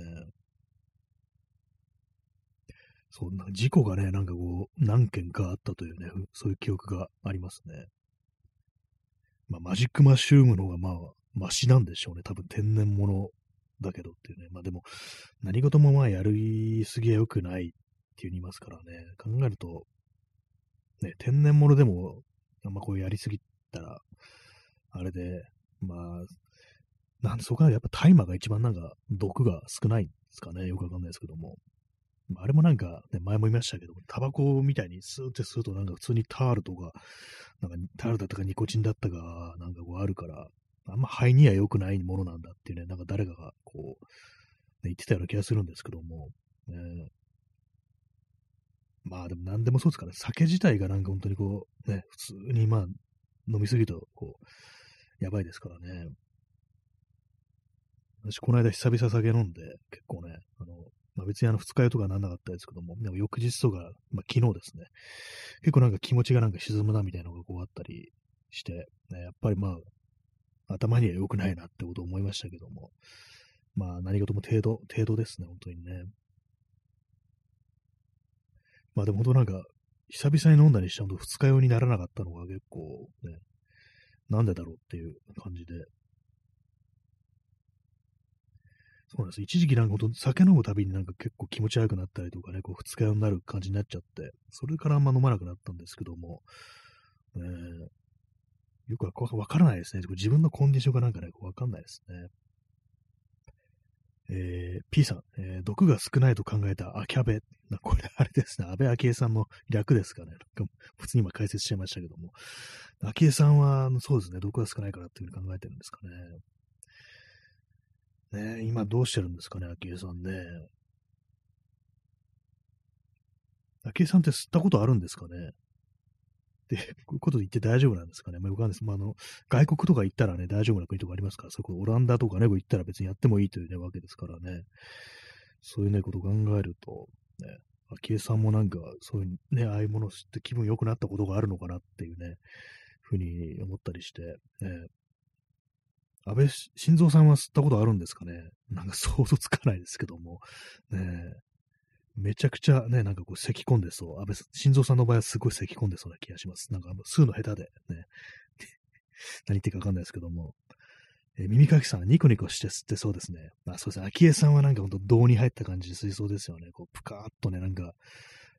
そんな事故がね、なんかこう、何件かあったというね、そういう記憶がありますね。まあ、マジックマッシュームの方がまあ、マシなんでしょうね。多分天然物だけどっていうね。まあでも、何事もまあやりすぎは良くないって言いますからね。考えると、ね、天然物でも、あんまこうやりすぎたら、あれで、まあ、なんでそこはやっぱ大麻が一番なんか毒が少ないんですかね。よくわかんないですけども。あれもなんか、ね、前も言いましたけど、タバコみたいにスーって吸うとなんか普通にタールとか、なんかタールだったかニコチンだったか、なんかこうあるから、あんま肺には良くないものなんだっていうね、なんか誰かがこう、ね、言ってたような気がするんですけども、ね、まあでも何でもそうですからね、酒自体がなんか本当にこう、ね、普通にまあ飲みすぎると、こう、やばいですからね。私、この間久々酒飲んで、結構ね、あの、まあ、別にあの二日酔いとかなんなかったですけども、でも翌日とか、まあ、昨日ですね、結構なんか気持ちがなんか沈むなみたいなのがこうあったりして、ね、やっぱりまあ、頭には良くないなってことを思いましたけども、まあ何事も程度、程度ですね、本当にね。まあでも本当なんか、久々に飲んだにしても二日酔いにならなかったのが結構ね、なんでだろうっていう感じで、そうなんです。一時期なんか酒飲むたびになんか結構気持ち悪くなったりとかね、こう二日酔いになる感じになっちゃって、それからあんま飲まなくなったんですけども、えー、よくわからないですね。自分のコンディションがなんかね、わかんないですね。えー、P さん、えー、毒が少ないと考えたアキャベ。これあれですね、安倍昭恵さんの略ですかね。なんか普通に今解説しちゃいましたけども。昭恵さんは、そうですね、毒が少ないからっていうふうに考えてるんですかね。ね今どうしてるんですかね、昭恵さんね。昭恵さんって吸ったことあるんですかね？って、こういうこと言って大丈夫なんですかね？まあ、わかんないです。まあ、あの、外国とか行ったらね、大丈夫な国とかありますから、そこオランダとかね、行ったら別にやってもいいというね、わけですからね。そういうね、ことを考えると、ね、昭恵さんもなんか、そういうね、ああいうものを吸って気分良くなったことがあるのかなっていうね、ふうに思ったりして、ね、安倍晋三さんは吸ったことあるんですかね？なんか想像つかないですけども、ねめちゃくちゃね、なんかこう咳込んでそう。安倍晋三さんの場合はすごい咳込んでそうな気がします。なんか吸うの下手でね。何言ってかわかんないですけども。え、耳かきさんはニコニコして吸ってそうですね。まあそうですね。昭恵さんはなんかほんと胴に入った感じで吸いそうですよね。こう、ぷかーっとね、なんか、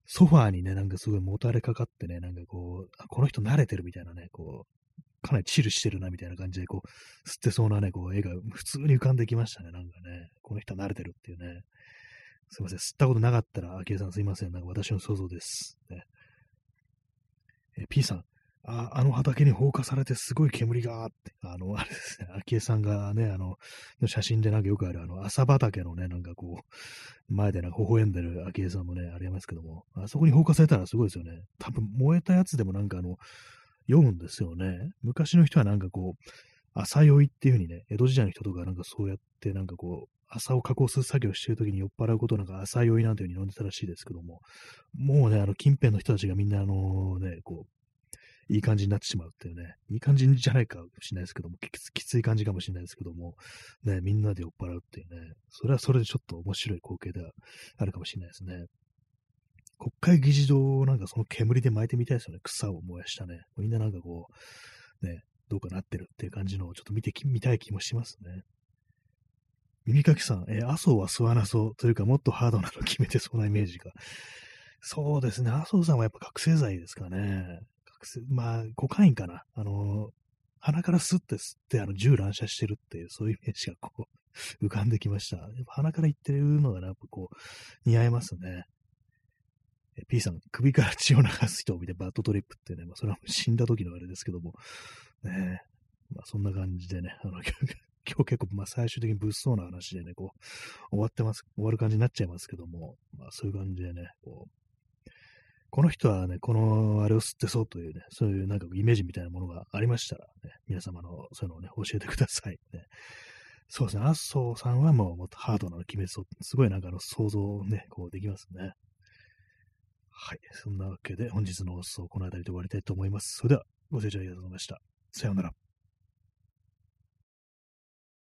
ソファーにね、なんかすごいもたれかかってね、なんかこう、この人慣れてるみたいなね、こう、かなりチルしてるなみたいな感じで、こう、吸ってそうなね、こう、絵が普通に浮かんできましたね、なんかね。この人慣れてるっていうね。すいません、吸ったことなかったら、アキエさんすいません、なんか私の想像です。ね、え P さん、ああの畑に放火されてすごい煙があって、あの、あれですね、昭恵さんがね、あの、の写真でなんかよくある、あの、朝畑のね、なんかこう、前でなんか微笑んでる昭恵さんもね、ありますけども、あそこに放火されたらすごいですよね。多分燃えたやつでもなんかあの、読むんですよね。昔の人はなんかこう、朝酔いっていう風にね、江戸時代の人とかなんかそうやってなんかこう、朝を加工する作業してるときに酔っ払うことなんか朝酔いなんていう風に飲んでたらしいですけども、もうね、あの近辺の人たちがみんなあのね、こう、いい感じになってしまうっていうね、いい感じじゃないかもしれないですけども、きつい感じかもしれないですけども、ね、みんなで酔っ払うっていうね、それはそれでちょっと面白い光景ではあるかもしれないですね。国会議事堂をなんかその煙で巻いてみたいですよね。草を燃やしたね。みんななんかこう、ね、どうかなってるっていう感じのをちょっと見てみたい気もしますね。耳かきさん、えー、麻生は吸わなそうというか、もっとハードなの決めてそうなイメージが。そうですね。麻生さんはやっぱ覚醒剤ですかね。覚醒、まあ、コカインかな。あの、鼻から吸って吸って、あの、銃乱射してるっていう、そういうイメージがこう、浮かんできました。やっぱ鼻から言ってるのが、ね、やっぱこう、似合いますね。P さん、首から血を流す人を見てバッドトリップってね、まあ、それは死んだ時のあれですけども、ね、まあ、そんな感じでね、あの、今日結構、まあ、最終的に物騒な話でね、こう、終わってます、終わる感じになっちゃいますけども、まあ、そういう感じでね、こう、この人はね、このあれを吸ってそうというね、そういうなんかイメージみたいなものがありましたら、ね、皆様のそういうのをね、教えてください。ね、そうですね、麻生さんはもうもっとハードなの決めそう。すごいなんかあの想像をね、こうできますね。はい。そんなわけで本日の放送この辺りで終わりたいと思います。それではご清聴ありがとうございました。さようなら。